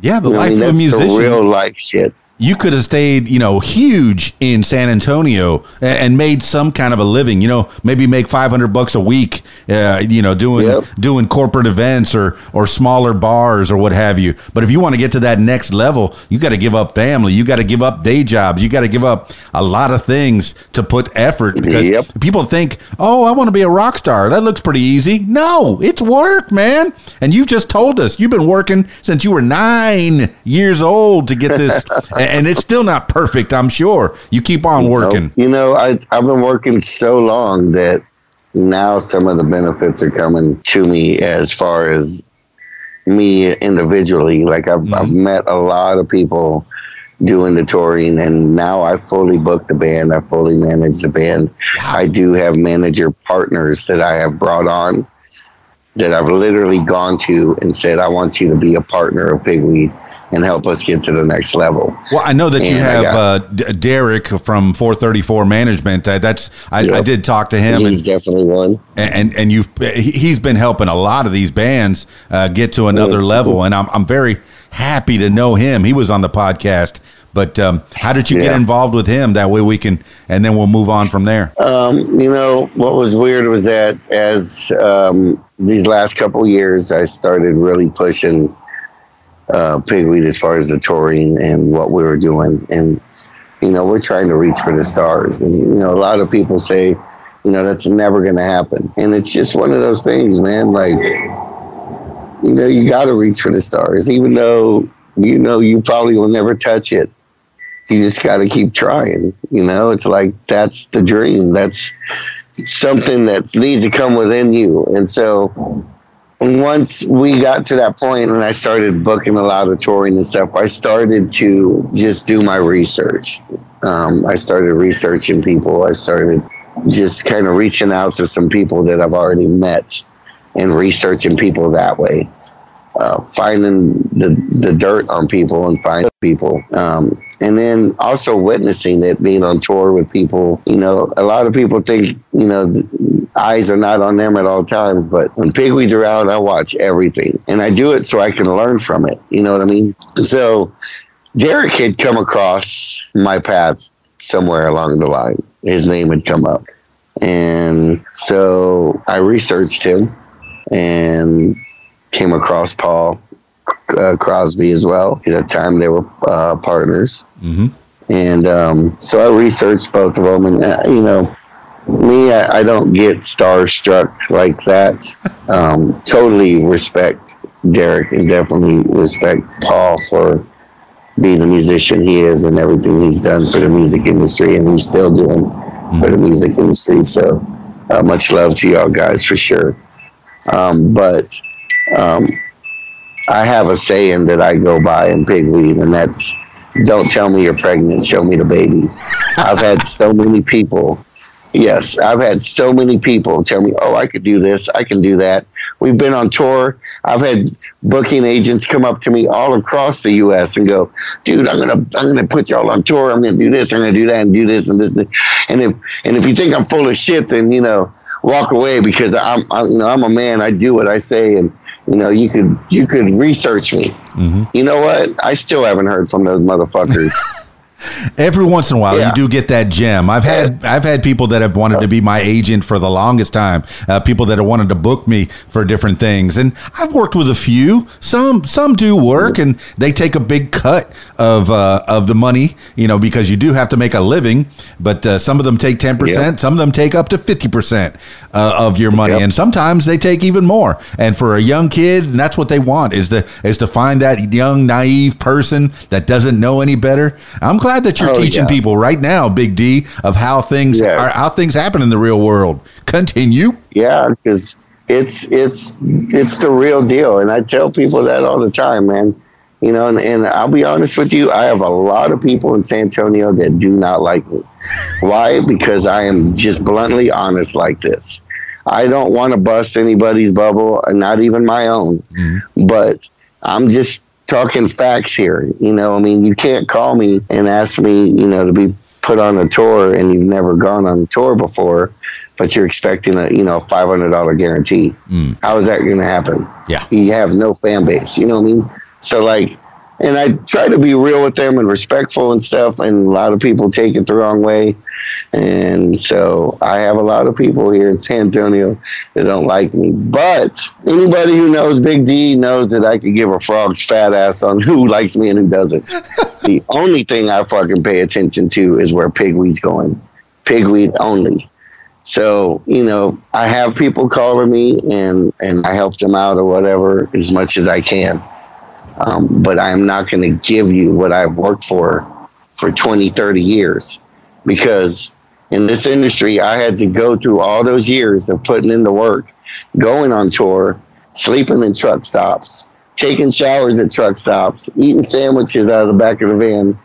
yeah, the You know, life I mean, of a musician. the real life shit. You could have stayed, you know, huge in San Antonio and made some kind of a living. You know, maybe make five hundred bucks a week. Uh, you know, doing Yep. doing corporate events or or smaller bars or what have you. But if you want to get to that next level, you got to give up family. You got to give up day jobs. You got to give up a lot of things to put effort because Yep. people think, oh, I want to be a rock star. That looks pretty easy. No, it's work, man. And you've just told us you've been working since you were nine years old to get this, and it's still not perfect. I'm sure you keep on working. You know, I I've been working so long that now some of the benefits are coming to me as far as me individually. Like I've I've mm-hmm. met a lot of people doing the touring and now I fully book the band. I fully manage the band. I do have manager partners that I have brought on that I've literally gone to and said, I want you to be a partner of Pigweed and help us get to the next level. Well, I know that you And I have got- uh, D- Derek from 434 Management. That that's I, I did talk to him, and He's definitely one. and and you've he- he's been helping a lot of these bands uh, get to another Mhm. level, and I'm I'm very happy to know him. He was on the podcast, but um, how did you get involved with him? That way we can, and then we'll move on from there. Um, you know, what was weird was that as um, these last couple of years, I started really pushing uh, Pigweed as far as the touring and what we were doing. And, you know, we're trying to reach for the stars. And, you know, a lot of people say, you know, that's never going to happen. And it's just one of those things, man. Like, you know, you got to reach for the stars, even though, you know, you probably will never touch it. You just got to keep trying. You know, it's like that's the dream. That's something that needs to come within you. And so once we got to that point and I started booking a lot of touring and stuff, I started to just do my research. Um, I started researching people. I started just kind of reaching out to some people that I've already met and researching people that way. Uh, finding the the dirt on people and finding people, um, and then also witnessing it, being on tour with people. You know, a lot of people think you know eyes are not on them at all times, but when Pigweed's around, I watch everything, and I do it so I can learn from it. You know what I mean? So Derek had come across my path somewhere along the line. His name had come up, and so I researched him and came across Paul uh, Crosby as well. At the time, they were uh, partners, Mm-hmm. and um, so I researched both of them. And uh, you know, me, I, I don't get starstruck like that. Um, totally respect Derek, and definitely respect Paul for being the musician he is and everything he's done for the music industry, and he's still doing for the music industry. So, uh, much love to y'all guys for sure. Um, but um, I have a saying that I go by in Pigweed, and that's don't tell me you're pregnant, show me the baby. I've had so many people, yes, I've had so many people tell me, oh, I could do this, I can do that. We've been on tour. I've had booking agents come up to me all across the U.S. and go, "Dude, I'm gonna, I'm gonna put y'all on tour. I'm gonna do this. I'm gonna do that, and do this and this." And if, and if you think I'm full of shit, then you know, walk away because I'm, I, you know, I'm a man. I do what I say, and you know, you could, you could research me. Mm-hmm. You know what? I still haven't heard from those motherfuckers. Every once in a while, Yeah. you do get that gem. I've had I've had people that have wanted to be my agent for the longest time. Uh, people that have wanted to book me for different things, and I've worked with a few. Some some do work, and they take a big cut of uh, of the money, you know, because you do have to make a living. But uh, some of them take ten percent. Yep. Some of them take up to fifty percent uh, of your money, Yep. and sometimes they take even more. And for a young kid, and that's what they want is to is to find that young naive person that doesn't know any better. I'm glad that you're Oh, teaching yeah. people right now, Big D, of how things Yeah. are how things happen in the real world. Continue. Yeah, because it's it's it's the real deal, and I tell people that all the time, man. You know, and, and I'll be honest with you, I have a lot of people in San Antonio that do not like me. Why? Because I am just bluntly honest like this. I don't want to bust anybody's bubble, and not even my own. Mm-hmm. But I'm just talking facts here. You know, I mean, you can't call me and ask me, you know, to be put on a tour, and you've never gone on a tour before, but you're expecting a, you know, five hundred dollar guarantee. Hmm. How is that going to happen? Yeah. you have no fan base. You know what I mean? So like, and I try to be real with them and respectful and stuff. And a lot of people take it the wrong way. And so I have a lot of people here in San Antonio that don't like me. But anybody who knows Big D knows that I could give a frog's fat ass on who likes me and who doesn't. the only thing I fucking pay attention to is where Pigweed's going. Pigweed only. So, you know, I have people calling me and, and I help them out or whatever as much as I can. Um, but I'm not going to give you what I've worked for for 20, 30 years because in this industry, I had to go through all those years of putting in the work, going on tour, sleeping in truck stops, taking showers at truck stops, eating sandwiches out of the back of the van,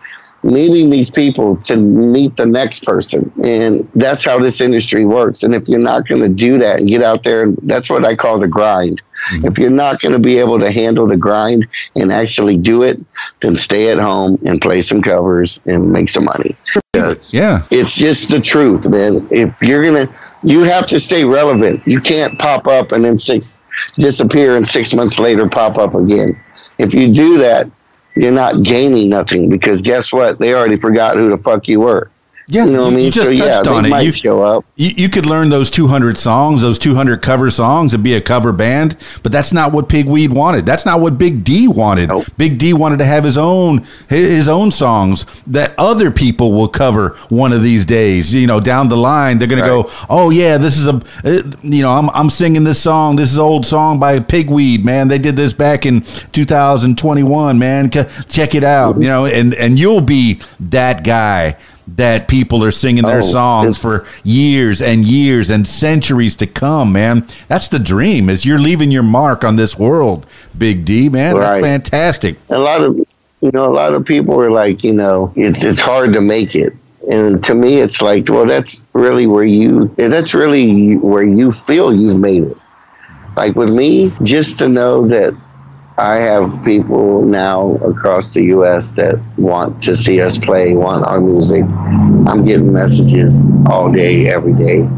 meeting these people to meet the next person. And that's how this industry works. And if you're not going to do that and get out there, and that's what I call the grind. Mm-hmm. If you're not going to be able to handle the grind and actually do it, then stay at home and play some covers and make some money. Because yeah. It's just the truth, man. If you're going to, you have to stay relevant. You can't pop up and then six disappear and six months later pop up again. If you do that, you're not gaining nothing because guess what? They already forgot who the fuck you were. Yeah, you know what I mean. You just so, touched yeah, on it. You show up. You, you could learn those 200 songs, those 200 cover songs, and be a cover band. But that's not what Pigweed wanted. That's not what Big D wanted. Nope. Big D wanted to have his own his own songs that other people will cover one of these days. You know, down the line, they're gonna go, "Oh yeah, this is a, uh, you know, I'm I'm singing this song. This is old song by Pigweed, man. They did this back in 2021, man. Check it out. Mm-hmm. You know, and and you'll be that guy." That people are singing their oh, songs for years and years and centuries to come, man. That's the dream is you're leaving your mark on this world, Big D, man. Right. That's fantastic. A lot of you know, a lot of people are like, you know, it's it's hard to make it. And to me it's like, well that's really where you that's really where you feel you've made it. Like with me, just to know that I have people now across the U.S. that want to see us play, want our music. I'm getting messages all day, every day,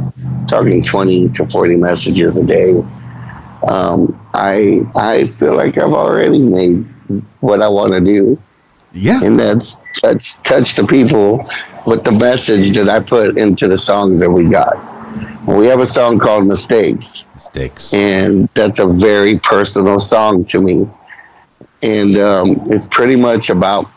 talking 20 to 40 messages a day. Um, I I feel like I've already made what I want to do. Yeah, and that's touch touch the people with the message that I put into the songs that we got. We have a song called Mistakes And that's a very personal song to me. And um, it's pretty much about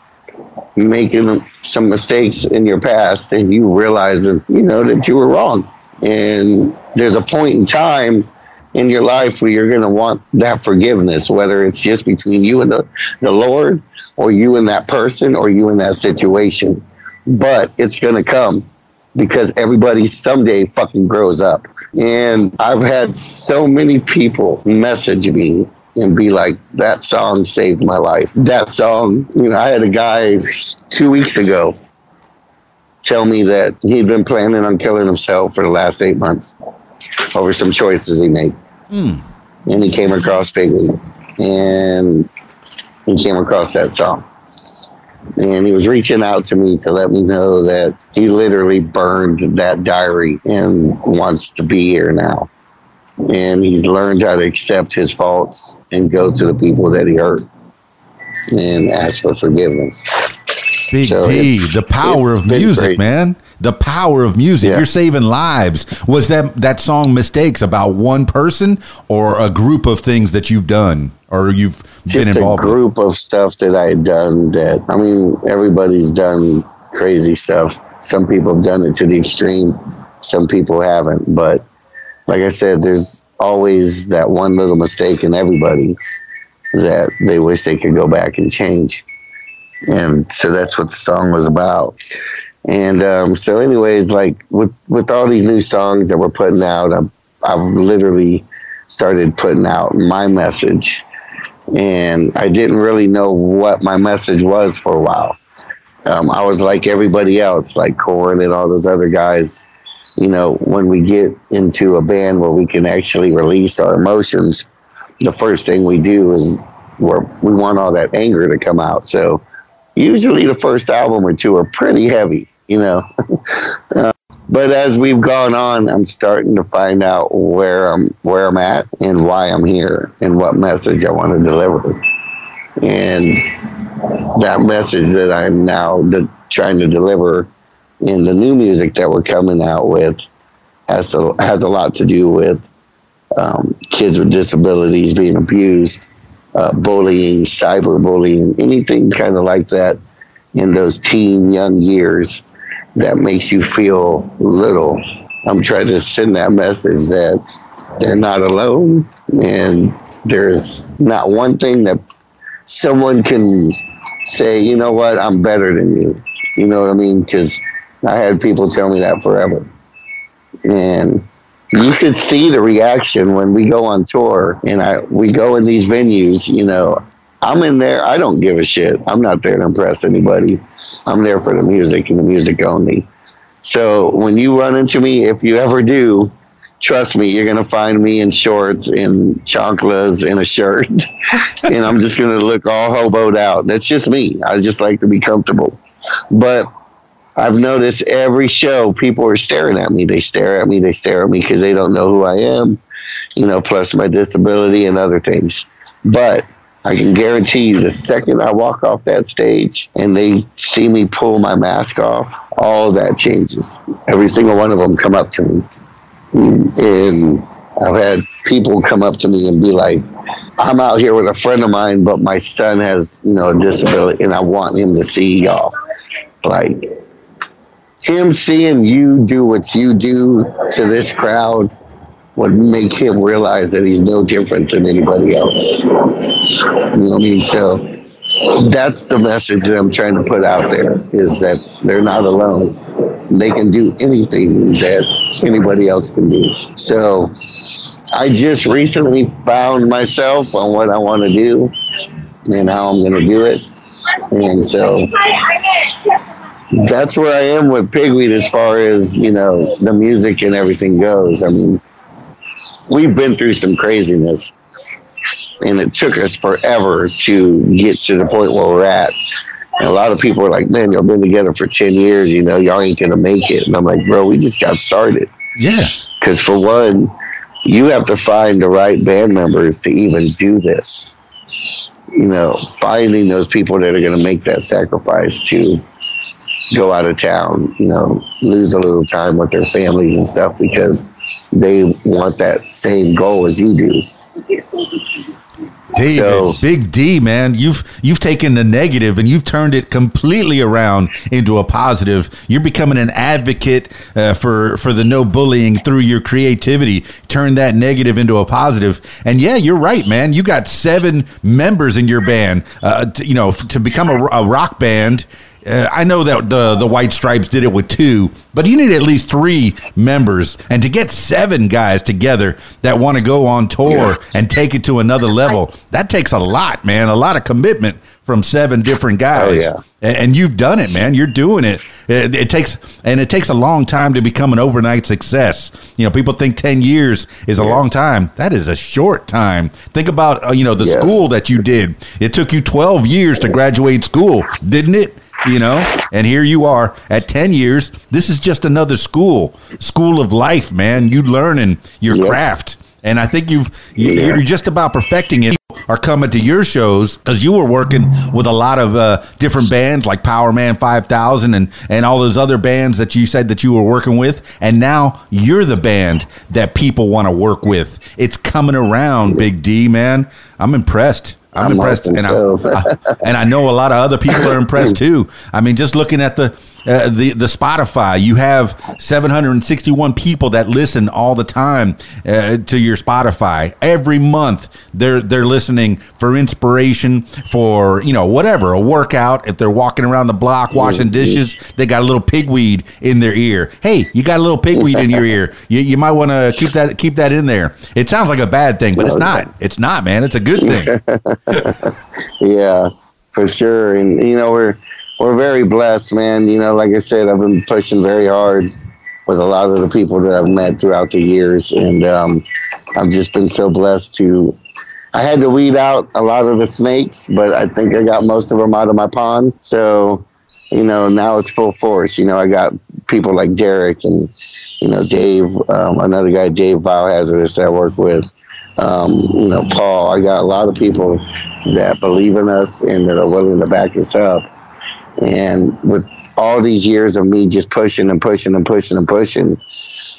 making some mistakes in your past and you realizing, you know, that you were wrong. And there's a point in time in your life where you're going to want that forgiveness, whether it's just between you and the, the Lord or you and that person or you and that situation. But it's going to come because everybody someday fucking grows up. And I've had so many people message me and be like, that song saved my life. That song, you know, I had a guy two weeks ago tell me that he'd been planning on killing himself for the last eight months over some choices he made. Mm. And he came across Pigweed and he came across that song and he was reaching out to me to let me know that he literally burned that diary and wants to be here now. And he's learned how to accept his faults and go to the people that he hurt and ask for forgiveness. Big so D, the power of music, great. man. The power of music. Yeah. You're saving lives. Was that that song "Mistakes" about one person or a group of things that you've done or you've Just been involved? a group of stuff that I had done. That I mean, everybody's done crazy stuff. Some people have done it to the extreme. Some people haven't. But like I said, there's always that one little mistake in everybody that they wish they could go back and change and so that's what the song was about. And um, so, anyways, like with with all these new songs that we're putting out, I've, I've literally started putting out my message, and I didn't really know what my message was for a while. Um, I was like everybody else, like Korn and all those other guys. You know, when we get into a band where we can actually release our emotions, the first thing we do is we we want all that anger to come out. So usually the first album or two are pretty heavy, you know. uh, but as we've gone on, I'm starting to find out where I'm where I'm at and why I'm here and what message I want to deliver. And that message that I'm now de- trying to deliver in the new music that we're coming out with has to, has a lot to do with um, kids with disabilities being abused uh, bullying, cyberbullying, anything kind of like that in those teen young years that makes you feel little. I'm trying to send that message that they're not alone and there's not one thing that someone can say, you know what, I'm better than you. You know what I mean? Because I had people tell me that forever. And you should see the reaction when we go on tour and I we go in these venues. You know, I'm in there. I don't give a shit. I'm not there to impress anybody. I'm there for the music and the music only. So when you run into me, if you ever do, trust me, you're gonna find me in shorts and chanclas and a shirt, and I'm just gonna look all hoboed out. That's just me. I just like to be comfortable. But I've noticed every show people are staring at me. They stare at me. They stare at me because they don't know who I am. You know, plus my disability and other things. But I can guarantee you the second I walk off that stage and they see me pull my mask off, all that changes. Every single one of them come up to me. And I've had people come up to me and be like, I'm out here with a friend of mine, but my son has, you know, a disability and I want him to see y'all. Like him seeing you do what you do to this crowd would make him realize that he's no different than anybody else. You know what I mean? So that's the message that I'm trying to put out there is that they're not alone. They can do anything that anybody else can do. So I just recently found myself on what I want to do and how I'm going to do it. And so that's where I am with Pigweed as far as, you know, the music and everything goes. I mean, we've been through some craziness and it took us forever to get to the point where we're at. And a lot of people are like, man, y'all been together for 10 years, you know, y'all ain't going to make it. And I'm like, bro, we just got started. Yeah. Because for one, you have to find the right band members to even do this. You know, finding those people that are going to make that sacrifice to go out of town, you know, lose a little time with their families and stuff because they want that same goal as you do. David, So- Big D, man, you've you've taken the negative and you've turned it completely around into a positive. You're becoming an advocate uh, for for the no bullying through your creativity. Turn that negative into a positive. And yeah, you're right, man. You got seven members in your band. Uh, to, you know, to become a, a rock band. Uh, I know that the the White Stripes did it with two, but you need at least three members, and to get seven guys together that want to go on tour and take it to another level, that takes a lot, man. A lot of commitment from seven different guys. Oh, yeah. A- And you've done it, man. You're doing it. it. It takes and it takes a long time to become an overnight success. You know, people think ten years is a Yes. long time. That is a short time. Think about uh, you know the Yes. school that you did. It took you twelve years to graduate school, didn't it? You know, and here you are at ten years. This is just another school, school of life, man. You learn learning your craft. And I think you've you, Yeah. you're just about perfecting it. Are coming to your shows because you were working with a lot of uh, different bands like Power Man Five Thousand and and all those other bands that you said that you were working with, and now you're the band that people want to work with. It's coming around, Big D man. I'm impressed. I'm, I'm impressed, and so. I, I- and I know a lot of other people are impressed too. I mean, just looking at the uh, the the Spotify, you have 761 people that listen all the time uh, to your Spotify every month. They're they're listening for inspiration for you know whatever a workout. If they're walking around the block washing dishes, they got a little pigweed in their ear. Hey, you got a little pigweed in your ear. You, you might want to keep that keep that in there. It sounds like a bad thing, but it's not. It's not, man. It's a good thing. Yeah, for sure. And you know, we're we're very blessed, man. You know, like I said, I've been pushing very hard with a lot of the people that I've met throughout the years, and um, I've just been so blessed to. I had to weed out a lot of the snakes, but I think I got most of them out of my pond. So, you know, now it's full force. You know, I got people like Derek and you know Dave, um, another guy, Dave Biohazardous that I work with. Um, you know, Paul. I got a lot of people that believe in us and that are willing to back us up. And with all these years of me just pushing and pushing and pushing and pushing,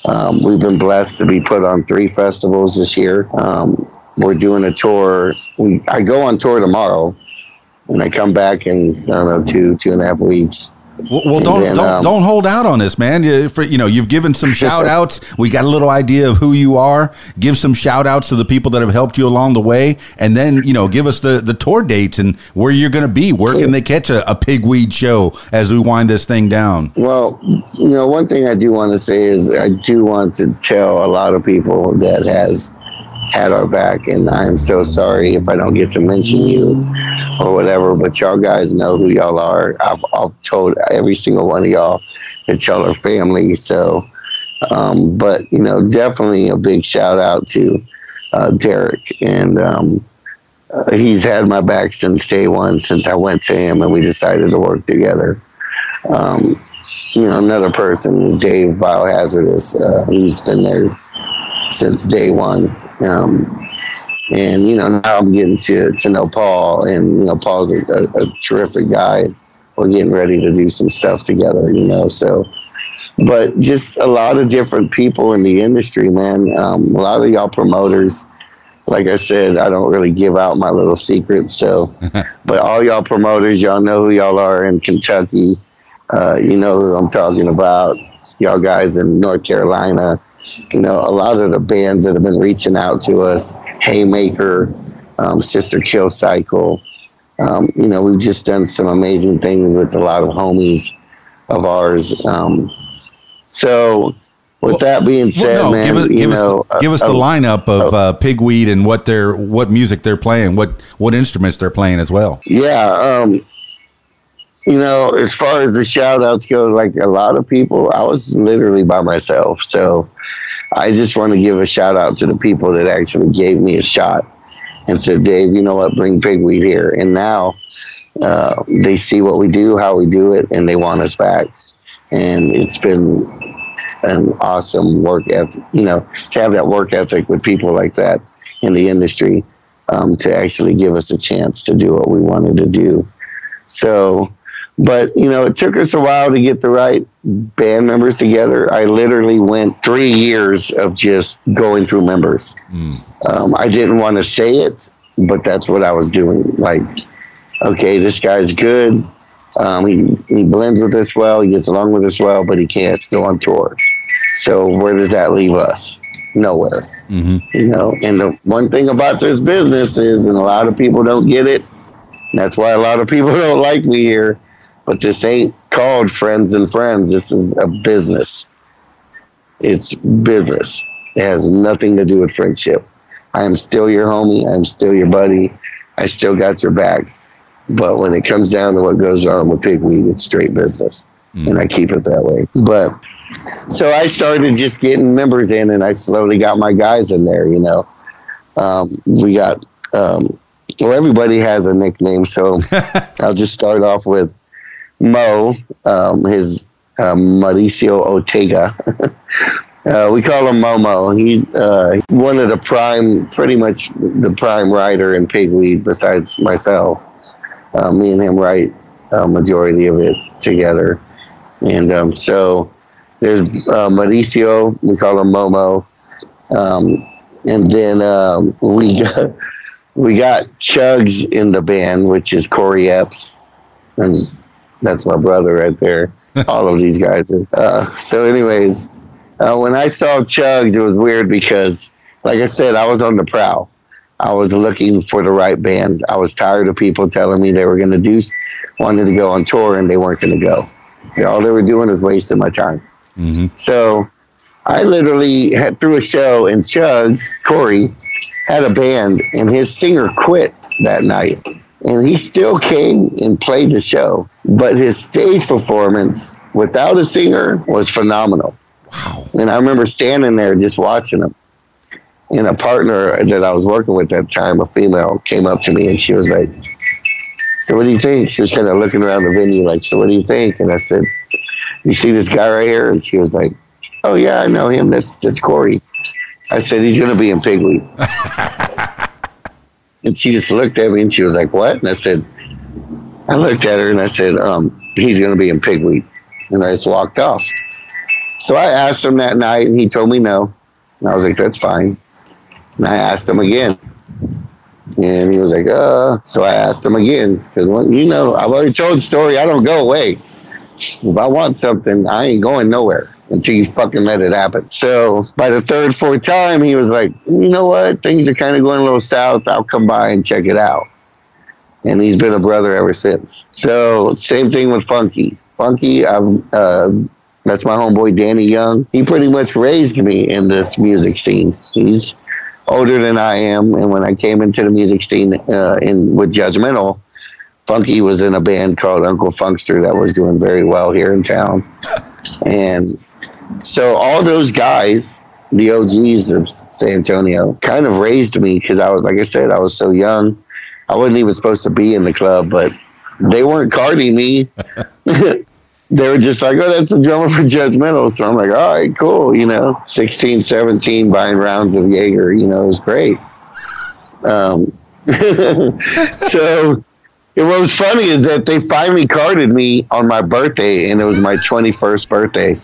um, we've been blessed to be put on three festivals this year. Um, we're doing a tour. We, I go on tour tomorrow, and I come back in I don't know two two and a half weeks. Well, well don't then, don't, um, don't hold out on this, man. You, for, you know, you've given some shout outs. We got a little idea of who you are. Give some shout outs to the people that have helped you along the way, and then you know, give us the the tour dates and where you're going to be. Where can they catch a, a pigweed show as we wind this thing down? Well, you know, one thing I do want to say is I do want to tell a lot of people that has had our back, and I am so sorry if I don't get to mention you. or whatever, but y'all guys know who y'all are. I've, I've told every single one of y'all that y'all are family. So, um, but you know, definitely a big shout out to uh, Derek, and um, uh, he's had my back since day one, since I went to him and we decided to work together. Um, you know, another person is Dave Biohazardous. Uh, he's been there since day one. Um, and you know now I'm getting to, to know Paul, and you know Paul's a, a, a terrific guy. We're getting ready to do some stuff together, you know. So, but just a lot of different people in the industry, man. Um, a lot of y'all promoters. Like I said, I don't really give out my little secrets. So, but all y'all promoters, y'all know who y'all are in Kentucky. Uh, you know who I'm talking about. Y'all guys in North Carolina. You know, a lot of the bands that have been reaching out to us, Haymaker, um, Sister Kill Cycle. Um, you know, we've just done some amazing things with a lot of homies of ours. Um, so, with Well- that being said, Well, no, man, give us, you give know, us, give us the uh, lineup of uh, Pigweed and what they're what music they're playing, what what instruments they're playing as well. Yeah, um, you know, as far as the shout outs go, like a lot of people, I was literally by myself. So I just want to give a shout out to the people that actually gave me a shot and said, Dave, you know what, bring pigweed here. And now uh, they see what we do, how we do it, and they want us back. And it's been an awesome work ethic, you know, to have that work ethic with people like that in the industry um, to actually give us a chance to do what we wanted to do. So, but you know, it took us a while to get the right band members together. I literally went three years of just going through members. Um, I didn't want to say it, but that's what I was doing. Like, okay, this guy's good. Um, he, he blends with us well. He gets along with us well, but he can't go on tour. So where does that leave us? Nowhere. Mm-hmm. You know, and the one thing about this business is, and a lot of people don't get it. That's why a lot of people don't like me here. But this ain't called friends and friends. This is a business. It's business. It has nothing to do with friendship. I am still your homie. I'm still your buddy. I still got your back. But when it comes down to what goes on with pigweed, it's straight business. And I keep it that way. But so I started just getting members in, and I slowly got my guys in there. You know, um, we got um, well, everybody has a nickname, so I'll just start off with Mo. Um, his uh, Mauricio Ortega. uh, we call him Momo. He's uh, one of the prime, pretty much the prime writer in pigweed, besides myself. Uh, me and him write a majority of it together, and um, so there's uh, Mauricio. We call him Momo. Um, and then um, we got we got Chugs in the band, which is Corey Epps, and that's my brother right there. All of these guys. Uh, so, anyways, uh, when I saw Chugs, it was weird because, like I said, I was on the prowl. I was looking for the right band. I was tired of people telling me they were going to do, wanted to go on tour, and they weren't going to go. All they were doing was wasting my time. So I literally had threw a show and Chugs, Corey, had a band and his singer quit that night. And he still came and played the show. But his stage performance without a singer was phenomenal. Wow. And I remember standing there just watching him. And a partner that I was working with at the time, a female, came up to me and she was like, So what do you think? She was kind of looking around the venue like, So what do you think? And I said, You see this guy right here? And she was like, Oh yeah, I know him. That's that's Corey. I said he's going to be in Pigweed. and she just looked at me and she was like, "What?" And I said, I looked at her and I said, um, "He's going to be in Pigweed," and I just walked off. So I asked him that night, and he told me no. And I was like, "That's fine." And I asked him again, and he was like, "Uh." So I asked him again because you know I've already told the story. I don't go away. If I want something, I ain't going nowhere until you fucking let it happen. So by the third, fourth time, he was like, you know what? Things are kind of going a little south. I'll come by and check it out. And he's been a brother ever since. So same thing with Funky. Funky, I'm, uh, that's my homeboy Danny Young. He pretty much raised me in this music scene. He's older than I am, and when I came into the music scene uh, in with Judgmental, Funky was in a band called Uncle Funkster that was doing very well here in town. And so all those guys, the OGs of San Antonio, kind of raised me because I was, like I said, I was so young. I wasn't even supposed to be in the club, but they weren't carding me. they were just like, oh, that's the drummer for Judgmental. So I'm like, all right, cool. You know, 16, 17, buying rounds of Jaeger, you know, it was great. Um, so and what was funny is that they finally carded me on my birthday, and it was my 21st birthday.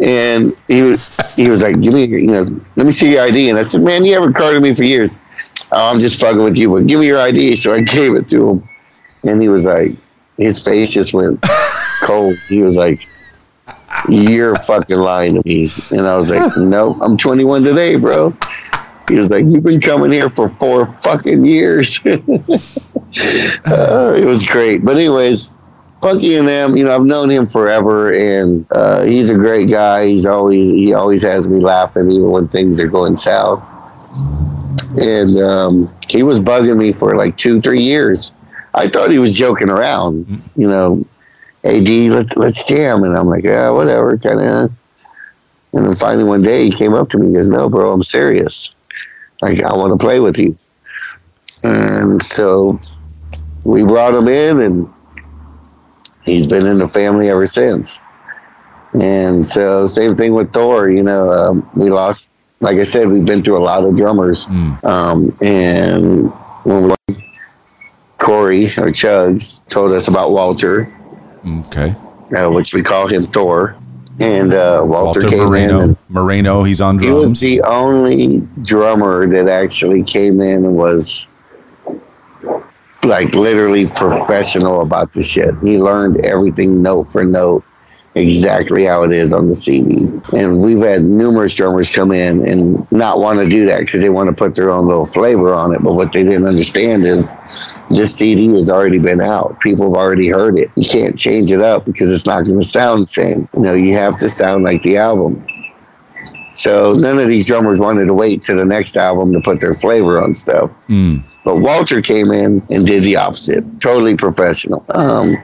And he was he was like, "Give me, you know, let me see your ID." And I said, "Man, you haven't carded me for years. Oh, I'm just fucking with you, but give me your ID." So I gave it to him, and he was like, his face just went cold. He was like, "You're fucking lying to me," and I was like, "No, I'm 21 today, bro." He was like, "You've been coming here for four fucking years." Uh, it was great. But anyways, Funky and them, you know, I've known him forever, and uh, he's a great guy. He's always he always has me laughing, even when things are going south. And um, he was bugging me for like two, three years. I thought he was joking around, you know. Hey, D, let's let's jam, and I'm like, yeah, whatever, kind of. And then finally one day he came up to me and goes, "No, bro, I'm serious. Like I want to play with you." And so we brought him in, and he's been in the family ever since. And so, same thing with Thor. You know, um, we lost. Like I said, we've been through a lot of drummers, um, and when we, Corey or Chuggs told us about Walter, Okay. uh, which we call him Thor, and uh, Walter, Walter came in Moreno. and Moreno, he's on drums. he was the only drummer that actually came in and was like literally professional about the shit. He learned everything note for note, exactly how it is on the CD. And we've had numerous drummers come in and not want to do that because they want to put their own little flavor on it. But what they didn't understand is this CD has already been out. People have already heard it. You can't change it up because it's not going to sound the same. You know, you have to sound like the album. So none of these drummers wanted to wait to the next album to put their flavor on stuff. Mm. But Walter came in and did the opposite, totally professional. Um,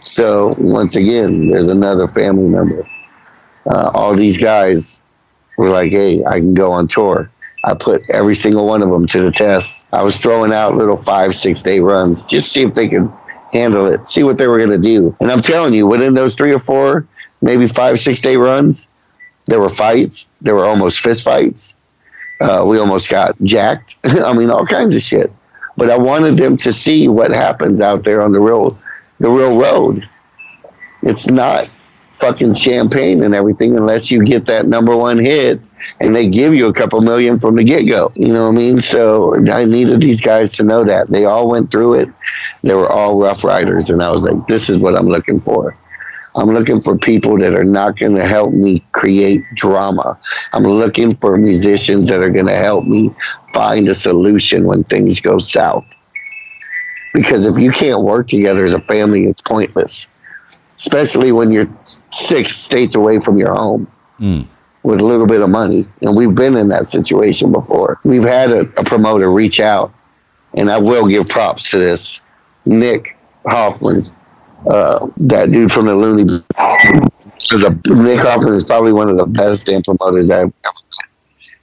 so once again, there's another family member. Uh, all these guys were like, "Hey, I can go on tour." I put every single one of them to the test. I was throwing out little five, six day runs, just see if they could handle it, see what they were going to do. And I'm telling you, within those three or four, maybe five, six day runs, there were fights. There were almost fist fights. Uh, we almost got jacked. I mean, all kinds of shit. But I wanted them to see what happens out there on the real, the real road. It's not fucking champagne and everything unless you get that number one hit and they give you a couple million from the get go. You know what I mean? So I needed these guys to know that. They all went through it. They were all rough riders. And I was like, this is what I'm looking for. I'm looking for people that are not going to help me create drama. I'm looking for musicians that are going to help me find a solution when things go south. Because if you can't work together as a family, it's pointless, especially when you're six states away from your home Mm. with a little bit of money. And we've been in that situation before. We've had a, a promoter reach out, and I will give props to this Nick Hoffman uh, that dude from the Looney. Nick Hoffman is probably one of the best damn promoters I've ever.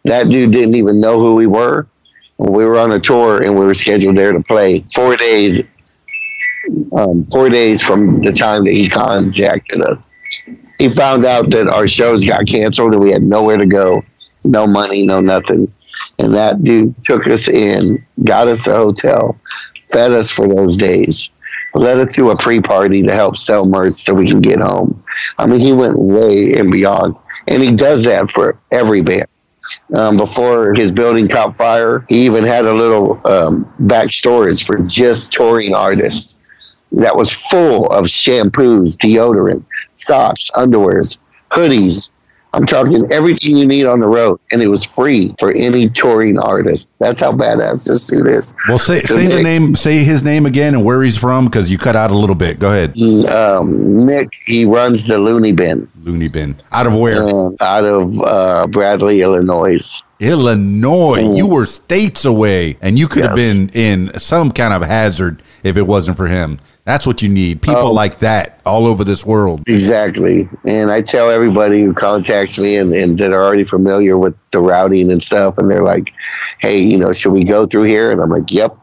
That dude didn't even know who we were. We were on a tour and we were scheduled there to play four days. Um, four days from the time that he contacted us, he found out that our shows got canceled and we had nowhere to go, no money, no nothing. And that dude took us in, got us a hotel, fed us for those days let us do a pre-party to help sell merch so we can get home. I mean, he went way and beyond, and he does that for every band. Um, before his building caught fire, he even had a little um, back storage for just touring artists that was full of shampoos, deodorant, socks, underwears, hoodies. I'm talking everything you need on the road, and it was free for any touring artist. That's how badass this suit is. Well, say So say the name, say his name again, and where he's from, because you cut out a little bit. Go ahead, Um, Nick, he runs the Looney Bin. Looney Bin. Out of where? and out of uh, Bradley, Illinois. Illinois. You were states away, and you could have been in some kind of hazard if it wasn't for him. That's what you need. People Oh. like that all over this world. Exactly. And I tell everybody who contacts me and, and that are already familiar with the routing and stuff, and they're like, hey, you know, should we go through here? And I'm like, yep.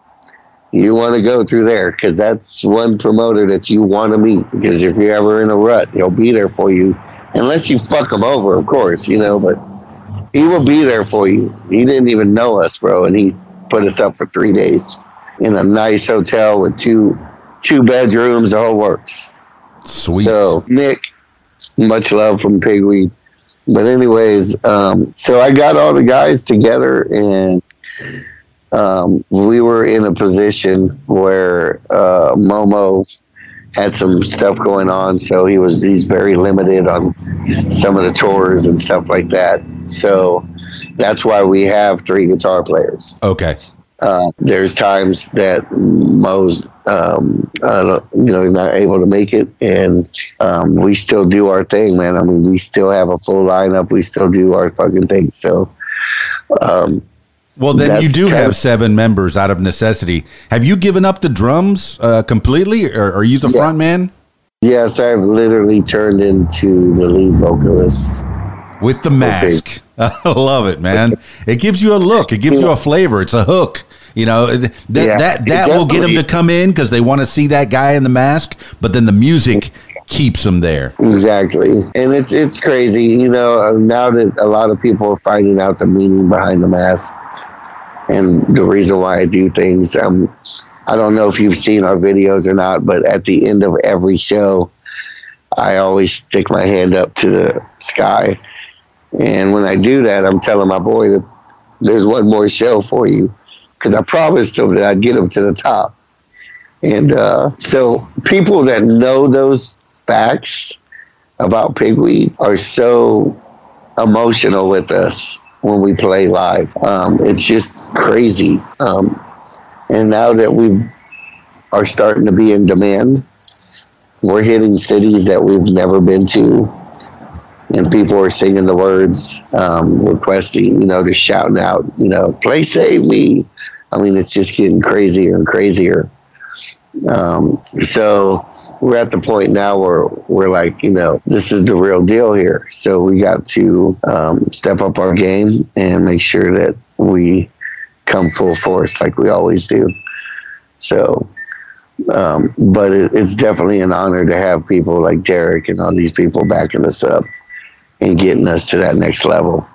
You want to go through there because that's one promoter that you want to meet. Because if you're ever in a rut, he'll be there for you. Unless you fuck him over, of course, you know, but he will be there for you. He didn't even know us, bro, and he put us up for three days in a nice hotel with two two bedrooms, the whole works. Sweet. So Nick, much love from Pigweed. But anyways, um, so I got all the guys together and um, we were in a position where uh, Momo had some stuff going on, so he was he's very limited on some of the tours and stuff like that. So that's why we have three guitar players okay. Uh, there's times that Mo's, um, you know, he's not able to make it, and um, we still do our thing, man. I mean, we still have a full lineup. We still do our fucking thing. So, um, Well, then you do have of- seven members out of necessity. Have you given up the drums uh, completely, or are you the Yes. front man yes, I've literally turned into the lead vocalist. with the mask? I love it, man. It gives you a look. It gives you a flavor. It's a hook. You know that Yeah, that that will get them to come in because they want to see that guy in the mask. But then the music keeps them there. Exactly, and it's it's crazy, you know. uh, Now that a lot of people are finding out the meaning behind the mask and the reason why I do things. Um, I don't know if you've seen our videos or not, but at the end of every show, I always stick my hand up to the sky, and when I do that, I'm telling my boy that there's one more show for you because I promised him that I'd get him to the top. And uh, so people that know those facts about pigweed are so emotional with us when we play live. Um, it's just crazy. Um, and now that we are starting to be in demand, we're hitting cities that we've never been to. And people are singing the words, um, requesting, you know, they're shouting out, you know, play save me. I mean, it's just getting crazier and crazier. Um, so we're at the point now where we're like, you know, this is the real deal here. So we got to um, step up our game and make sure that we come full force like we always do. So, um, but it, it's definitely an honor to have people like Derek and all these people backing us up and getting us to that next level.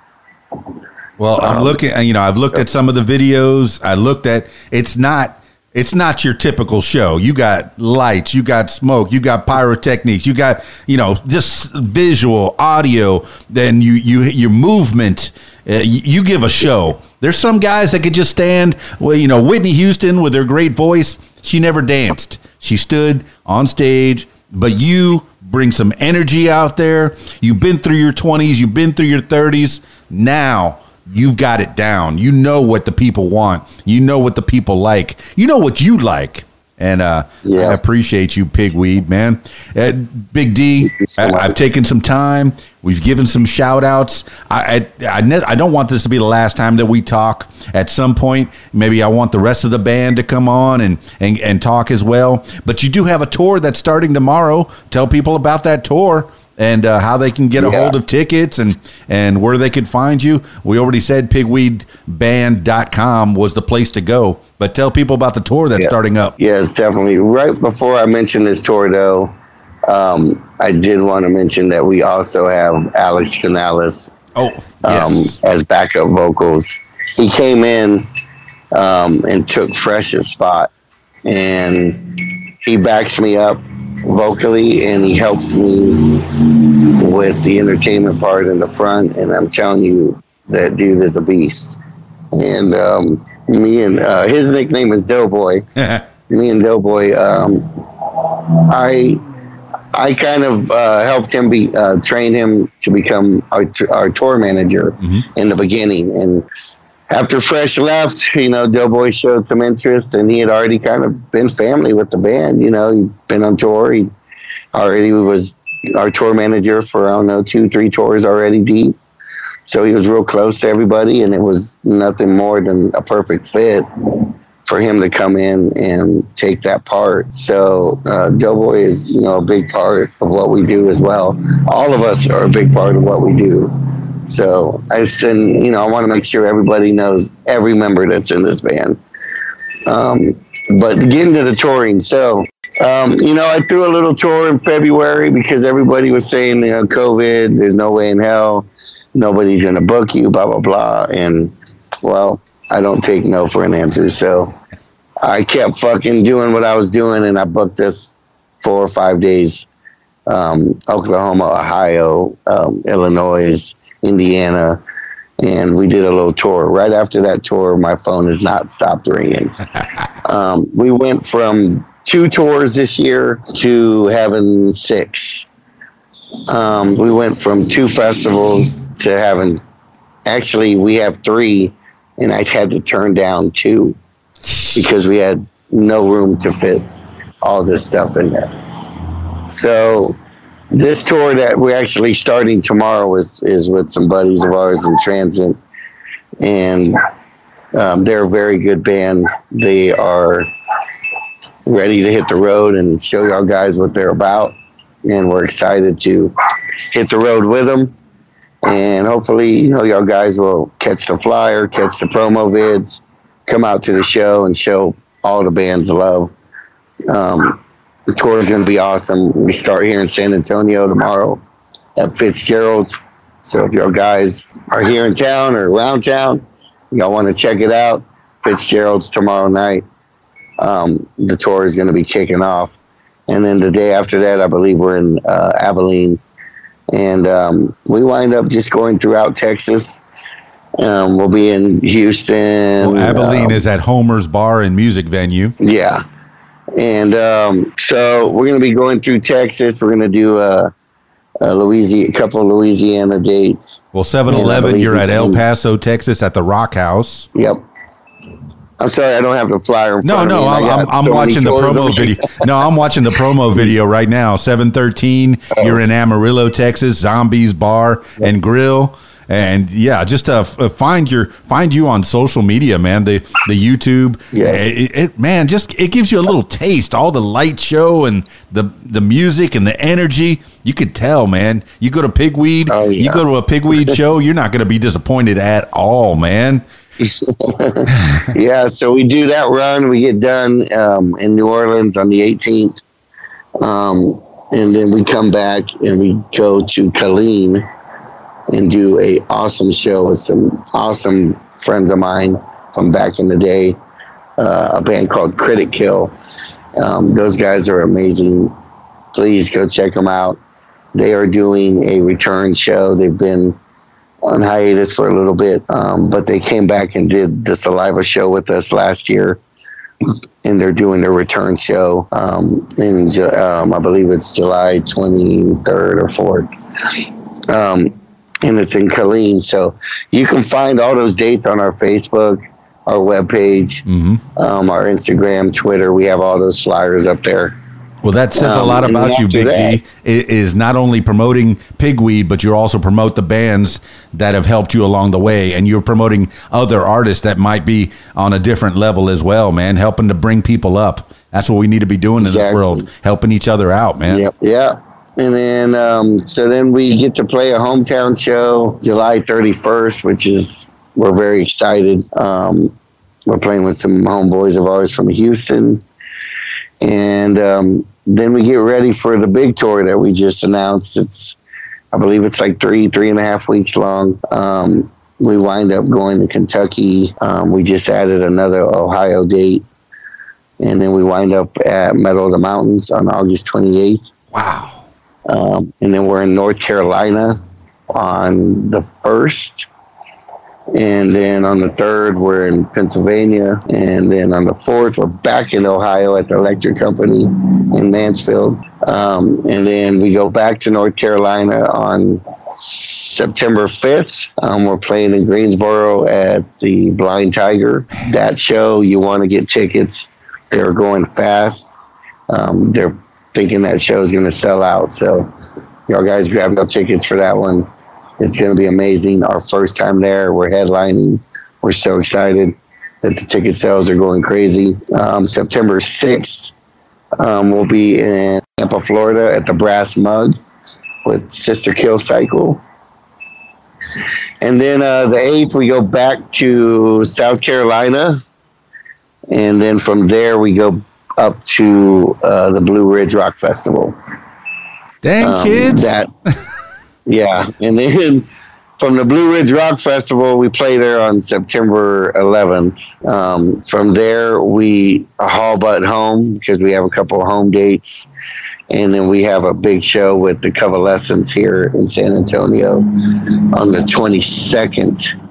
Well, I'm Um, looking. You know, I've looked at some of the videos. I looked at. It's not. It's not your typical show. You got lights. You got smoke. You got pyrotechnics. You got you know just visual, audio. Then you you your movement. Uh, you, you give a show. There's some guys that could just stand. Well, you know, Whitney Houston with her great voice. She never danced. She stood on stage. But you bring some energy out there. You've been through your 20s. You've been through your 30s. Now you've got it down. You know what the people want. You know what the people like. You know what you like. And uh, Yeah. I appreciate you, Pigweed, man. Uh, Big D, so I, have taken some time. We've given some shout outs. I, I, I, ne- I don't want this to be the last time that we talk. At some point, maybe I want the rest of the band to come on and, and, and talk as well. But you do have a tour that's starting tomorrow. Tell people about that tour and uh, how they can get a Yeah. hold of tickets and, and where they could find you. We already said pigweedband.com was the place to go. But tell people about the tour that's Yeah. starting up. Yes, definitely. Right before I mentioned this tour, though, um, I did want to mention that we also have Alex Canales Oh, um, as backup vocals. He came in um, and took Fresh's spot, and he backs me up vocally, and he helps me with the entertainment part in the front. And I'm telling you, that dude is a beast. And um, me and uh, his nickname is Doughboy me and Doughboy, um, I I kind of uh, helped him be uh, train him to become our, our tour manager in the beginning. And after Fresh left, you know, Doughboy showed some interest, and he had already kind of been family with the band. You know, he'd been on tour. He already was our tour manager for I don't know two, three tours already deep. so he was real close to everybody, and it was nothing more than a perfect fit for him to come in and take that part. So uh, Doughboy is, you know, a big part of what we do as well. All of us are a big part of what we do. So I said, you know, I want to make sure everybody knows every member that's in this band. Um, but getting to the touring, so um, you know, I threw a little tour in February because everybody was saying, you know, COVID, there's no way in hell, nobody's to book you, blah blah blah, and well, I don't take no for an answer, so I kept fucking doing what I was doing, and I booked us four or five days. Um, Oklahoma, Ohio, um, Illinois, Indiana, and we did a little tour. Right after that tour, my phone has not stopped ringing. um, we went from two tours this year to having six. Um, we went from two festivals to having, actually, we have three, and I had to turn down two because we had no room to fit all this stuff in there. So this tour that we're actually starting tomorrow is is with some buddies of ours in Transit, and um, they're a very good band. They are ready to hit the road and show y'all guys what they're about, and we're excited to hit the road with them. And hopefully, you know, y'all guys will catch the flyer, catch the promo vids, come out to the show and show all the bands love. Um, the tour is going to be awesome. We start here in San Antonio tomorrow at Fitzgerald's. So if y'all guys are here in town or around town, y'all want to check it out, Fitzgerald's tomorrow night. Um, the tour is going to be kicking off. And then the day after that, I believe we're in uh, Abilene. And um, we wind up just going throughout Texas. Um, we'll be in Houston. Well, Abilene um, is at Homer's Bar and Music Venue. Yeah. And um, so we're going to be going through Texas. We're going to do a, a Louisiana, a couple of Louisiana dates. Well, 7 Eleven, you're at El Paso, Texas at the Rock House. Yep. I'm sorry, I don't have the flyer. No, no, I'm, I'm, I'm so watching the promo video. No, I'm watching the promo video right now. 713, Oh. you're in Amarillo, Texas, Zombies Bar and Grill. And yeah, just uh, uh, find your find you on social media, man. The the YouTube, Yeah. It, it- man, just it gives you a little taste. All the light show and the the music and the energy, you could tell, man. You go to Pigweed, Oh, you go to a Pigweed show, you're not going to be disappointed at all, man. yeah, so we do that run. We get done um, in New Orleans on the 18th. Um, and then we come back and we go to Killeen and do a awesome show with some awesome friends of mine from back in the day, uh, a band called Critic Kill. Um, those guys are amazing. Please go check them out. They are doing a return show. They've been on hiatus for a little bit, um, but they came back and did the Saliva show with us last year, and they're doing their return show um, in um, I believe it's July 23rd or 4th, um, and it's in Killeen. So you can find all those dates on our Facebook, our webpage, Mm-hmm. um, our Instagram, Twitter. We have all those flyers up there. Well, that says a Um, lot about you, Big that- D. Is not only promoting Pigweed, but you also promote the bands that have helped you along the way, and you're promoting other artists that might be on a different level as well, man. Helping to bring people up. That's what we need to be doing in this world, helping each other out, man. Yep. Yeah. And then, um, so then we get to play a hometown show July 31st, which is, we're very excited. Um, we're playing with some homeboys of ours from Houston. And um, then we get ready for the big tour that we just announced. It's, I believe it's like three, three and a half weeks long. Um, we wind up going to Kentucky. Um, we just added another Ohio date. And then we wind up at Meadow of the Mountains on August 28th. Wow. Um, and then we're in North Carolina on the 1st. And then on the 3rd, we're in Pennsylvania. And then on the 4th, we're back in Ohio at the electric company in Mansfield. Um, and then we go back to North Carolina on September 5th. Um, we're playing in Greensboro at the Blind Tiger. That show, you want to get tickets. They're going fast. Um, they're thinking that show is going to sell out. So, y'all guys grab your tickets for that one. It's going to be amazing. Our first time there, we're headlining. We're so excited that the ticket sales are going crazy. Um, September 6th, um, we'll be in Tampa, Florida at the Brass Mug with Sister Kill Cycle. And then uh, the 8th, we go back to South Carolina. And then from there, we go up to uh, the Blue Ridge Rock Festival. Dang Um, kids. That, yeah. And then from the Blue Ridge Rock Festival, we play there on September 11th. Um, from there, we haul butt home because we have a couple of home dates. And then we have a big show with the Convalescence here in San Antonio on the 22nd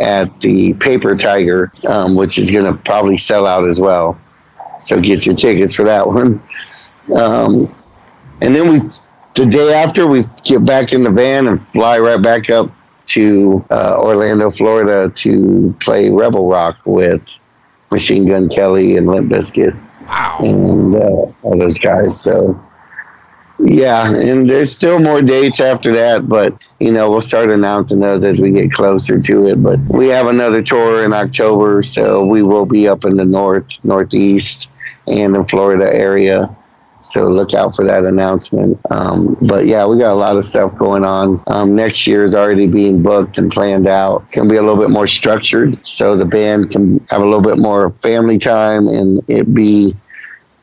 at the Paper Tiger, um, which is going to probably sell out as well. So get your tickets for that one. Um, and then we, the day after, we get back in the van and fly right back up to uh, Orlando, Florida to play Rebel Rock with Machine Gun Kelly and Limp Bizkit wow. and uh, all those guys. So, yeah, and there's still more dates after that, but you know we'll start announcing those as we get closer to it. But we have another tour in October, so we will be up in the north, northeast, and the Florida area. So look out for that announcement. Um, but yeah, we got a lot of stuff going on. Um, next year is already being booked and planned out. It's gonna be a little bit more structured, so the band can have a little bit more family time and it be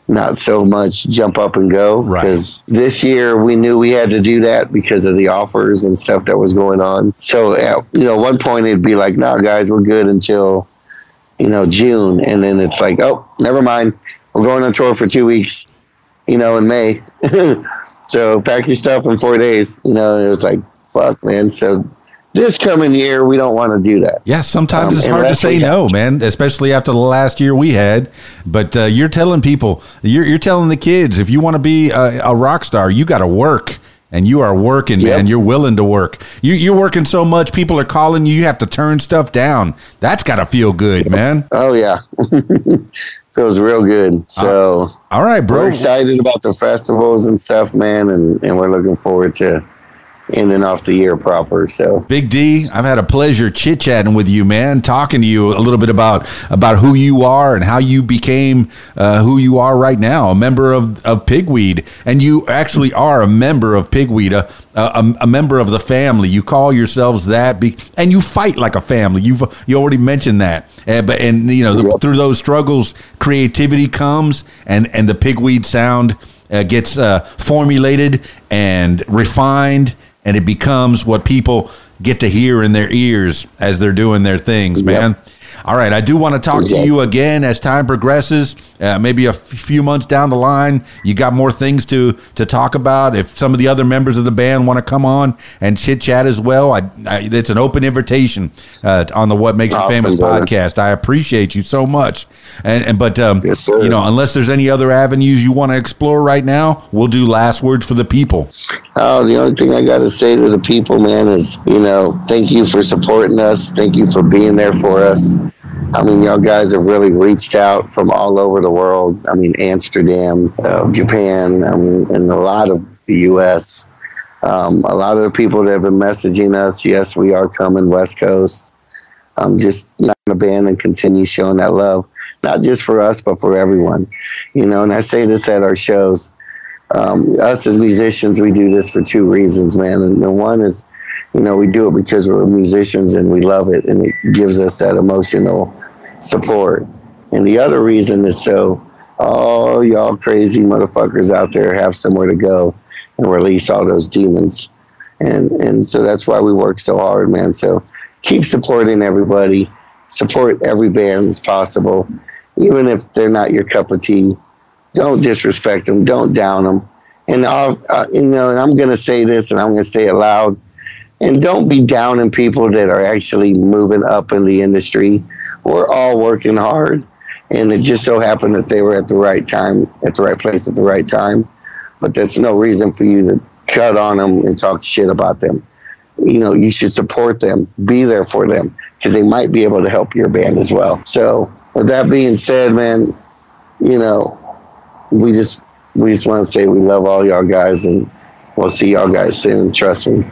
not so much jump up and go. Right. Because this year we knew we had to do that because of the offers and stuff that was going on. So at you know one point it'd be like, no, guys, we're good until you know June, and then it's like, oh, never mind, we're going on tour for two weeks you know, in May. so pack your stuff in four days. You know, it was like, fuck, man. So this coming year, we don't want to do that. Yeah, sometimes Um, it's hard to say no, man, especially after the last year we had. But uh, you're telling people, you're, you're telling the kids, if you want to be a, a rock star, you got to work. And you are working, Yep. man. You're willing to work. You, you're working so much, people are calling you. You have to turn stuff down. That's got to feel good, man. Oh yeah, feels real good. Uh, so All right, bro. we're excited about the festivals and stuff, man, and, and we're looking forward to ending off the year proper. So Big D, I've had a pleasure chit chatting with you, man. Talking to you a little bit about about who you are and how you became uh, who you are right now, a member of, of Pigweed, and you actually are a member of Pigweed, a, a, a member of the family. You call yourselves that, be, and you fight like a family. You've you already mentioned that, uh, but and you know Yep. through those struggles, creativity comes, and and the Pigweed sound uh, gets uh, formulated and refined and it becomes what people get to hear in their ears as they're doing their things, man. All right, I do want to talk to you again as time progresses. Uh, maybe a f- few months down the line, you got more things to to talk about. If some of the other members of the band want to come on and chit chat as well, I, I, it's an open invitation uh, on the What Makes You Awesome, Famous brother. podcast. I appreciate you so much. And, and but um, Yes, you know, unless there's any other avenues you want to explore right now, we'll do last words for the people. Oh, the only thing I got to say to the people, man, is, you know, thank you for supporting us. Thank you for being there for us. I mean, y'all guys have really reached out from all over the world. I mean, Amsterdam, uh, Japan, and a lot of the U.S. Um, a lot of the people that have been messaging us, yes, we are coming West Coast. Um, just not a band and continue showing that love, not just for us, but for everyone. You know, and I say this at our shows um, us as musicians, we do this for two reasons, man. And the one is, you know, we do it because we're musicians and we love it, and it gives us that emotional support. And the other reason is so all y'all crazy motherfuckers out there have somewhere to go and release all those demons. And and so that's why we work so hard, man. So keep supporting everybody. Support every band as possible, even if they're not your cup of tea don't disrespect them, don't down them. And I'll, uh, you know, and I'm going to say this, and I'm going to say it loud. And don't be downing people that are actually moving up in the industry. We're all working hard, and it just so happened that they were at the right time, at the right place at the right time. But that's no reason for you to cut on them and talk shit about them. You know, you should support them, be there for them, because they might be able to help your band as well. So, with that being said, man, you know, we just we just want to say we love all y'all guys and we'll see y'all guys soon trust me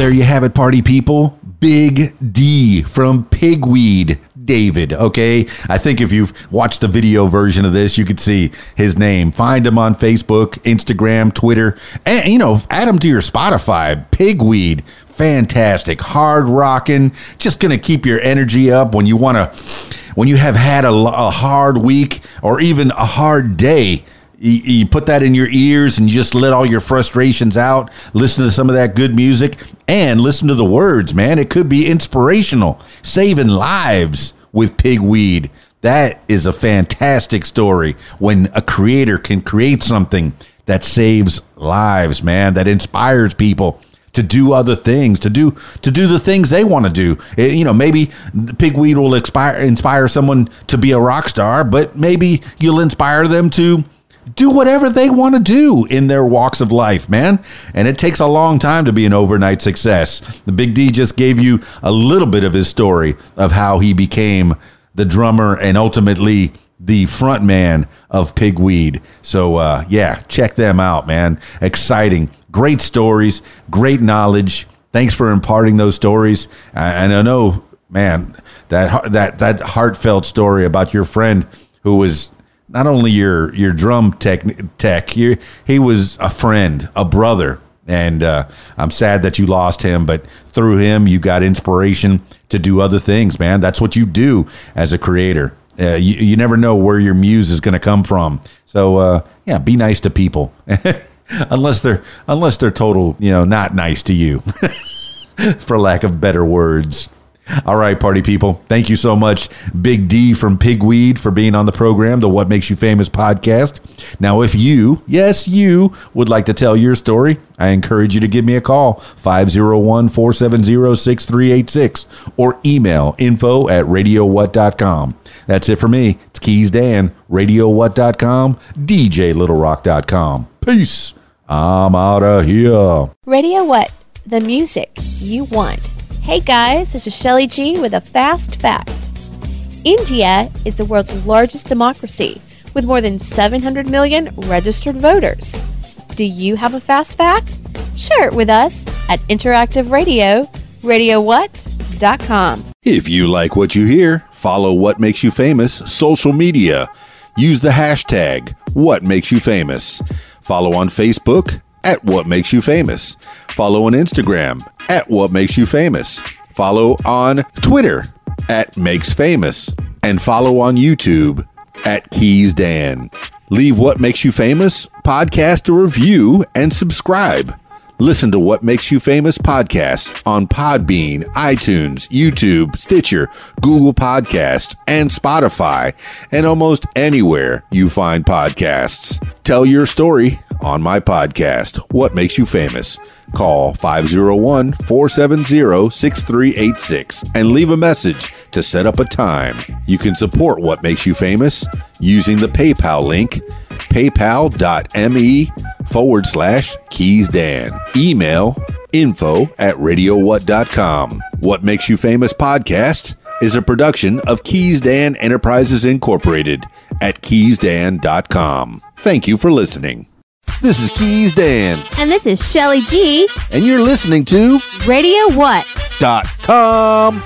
there you have it, party people. Big D from Pigweed. David, okay? I think if you've watched the video version of this, you could see his name. Find him on Facebook, Instagram, Twitter, and, you know, add him to your Spotify. Pigweed, fantastic, hard rocking, just gonna keep your energy up when you wanna, when you have had a, a hard week or even a hard day you, you, put that in your ears and you just let all your frustrations out. Listen to some of that good music and listen to the words, man. It could be inspirational, saving lives with pigweed. That is a fantastic story when a creator can create something that saves lives, man, that inspires people to do other things, to do to do the things they want to do. Eh, you know, maybe pigweed will inspire inspire someone to be a rock star, but maybe you'll inspire them to do whatever they want to do in their walks of life, man. And it takes a long time to be an overnight success. The Big D just gave you a little bit of his story of how he became the drummer and ultimately the front man of Pigweed. So, uh, yeah, check them out, man. Exciting. Great stories, great knowledge. Thanks for imparting those stories. And I know, man, that that that heartfelt story about your friend who was not only your your drum tech tech, you, he was a friend, a brother, and uh, I'm sad that you lost him. But through him, you got inspiration to do other things, man. That's what you do as a creator. Uh, you, you never know where your muse is going to come from. So uh, yeah, be nice to people, unless they're unless they're total, you know, not nice to you, for lack of better words. All right, party people. Thank you so much, Big D from Pigweed, for being on the program, the What Makes You Famous podcast. Now, if you, yes, you, would like to tell your story, I encourage you to give me a call, 501 470 6386, or email info at radiowhat.com. That's it for me. It's Keys Dan, radiowhat.com, djlittlerock.com. Peace. I'm out of here. Radio What? The music you want. Hey guys, this is Shelly G with a fast fact. India is the world's largest democracy with more than 700 million registered voters. Do you have a fast fact? Share it with us at Interactive Radio, radiowhat.com. If you like what you hear, follow What Makes You Famous social media. Use the hashtag What Makes You Famous. Follow on Facebook at What Makes You Famous. Follow on Instagram at What Makes You Famous. Follow on Twitter at Makes Famous. And follow on YouTube at Keys Dan. Leave What Makes You Famous podcast a review and subscribe. Listen to What Makes You Famous podcast on Podbean, iTunes, YouTube, Stitcher, Google Podcasts, and Spotify, and almost anywhere you find podcasts. Tell your story on my podcast, What Makes You Famous. Call 501 470 6386 and leave a message to set up a time. You can support What Makes You Famous using the PayPal link paypal.me forward slash keys dan. Email info at radiowhat.com. What Makes You Famous podcast is a production of Keys Dan Enterprises Incorporated at keysdan.com. Thank you for listening. This is Keys Dan, And this is Shelly G, and you're listening to Radio What? dot com.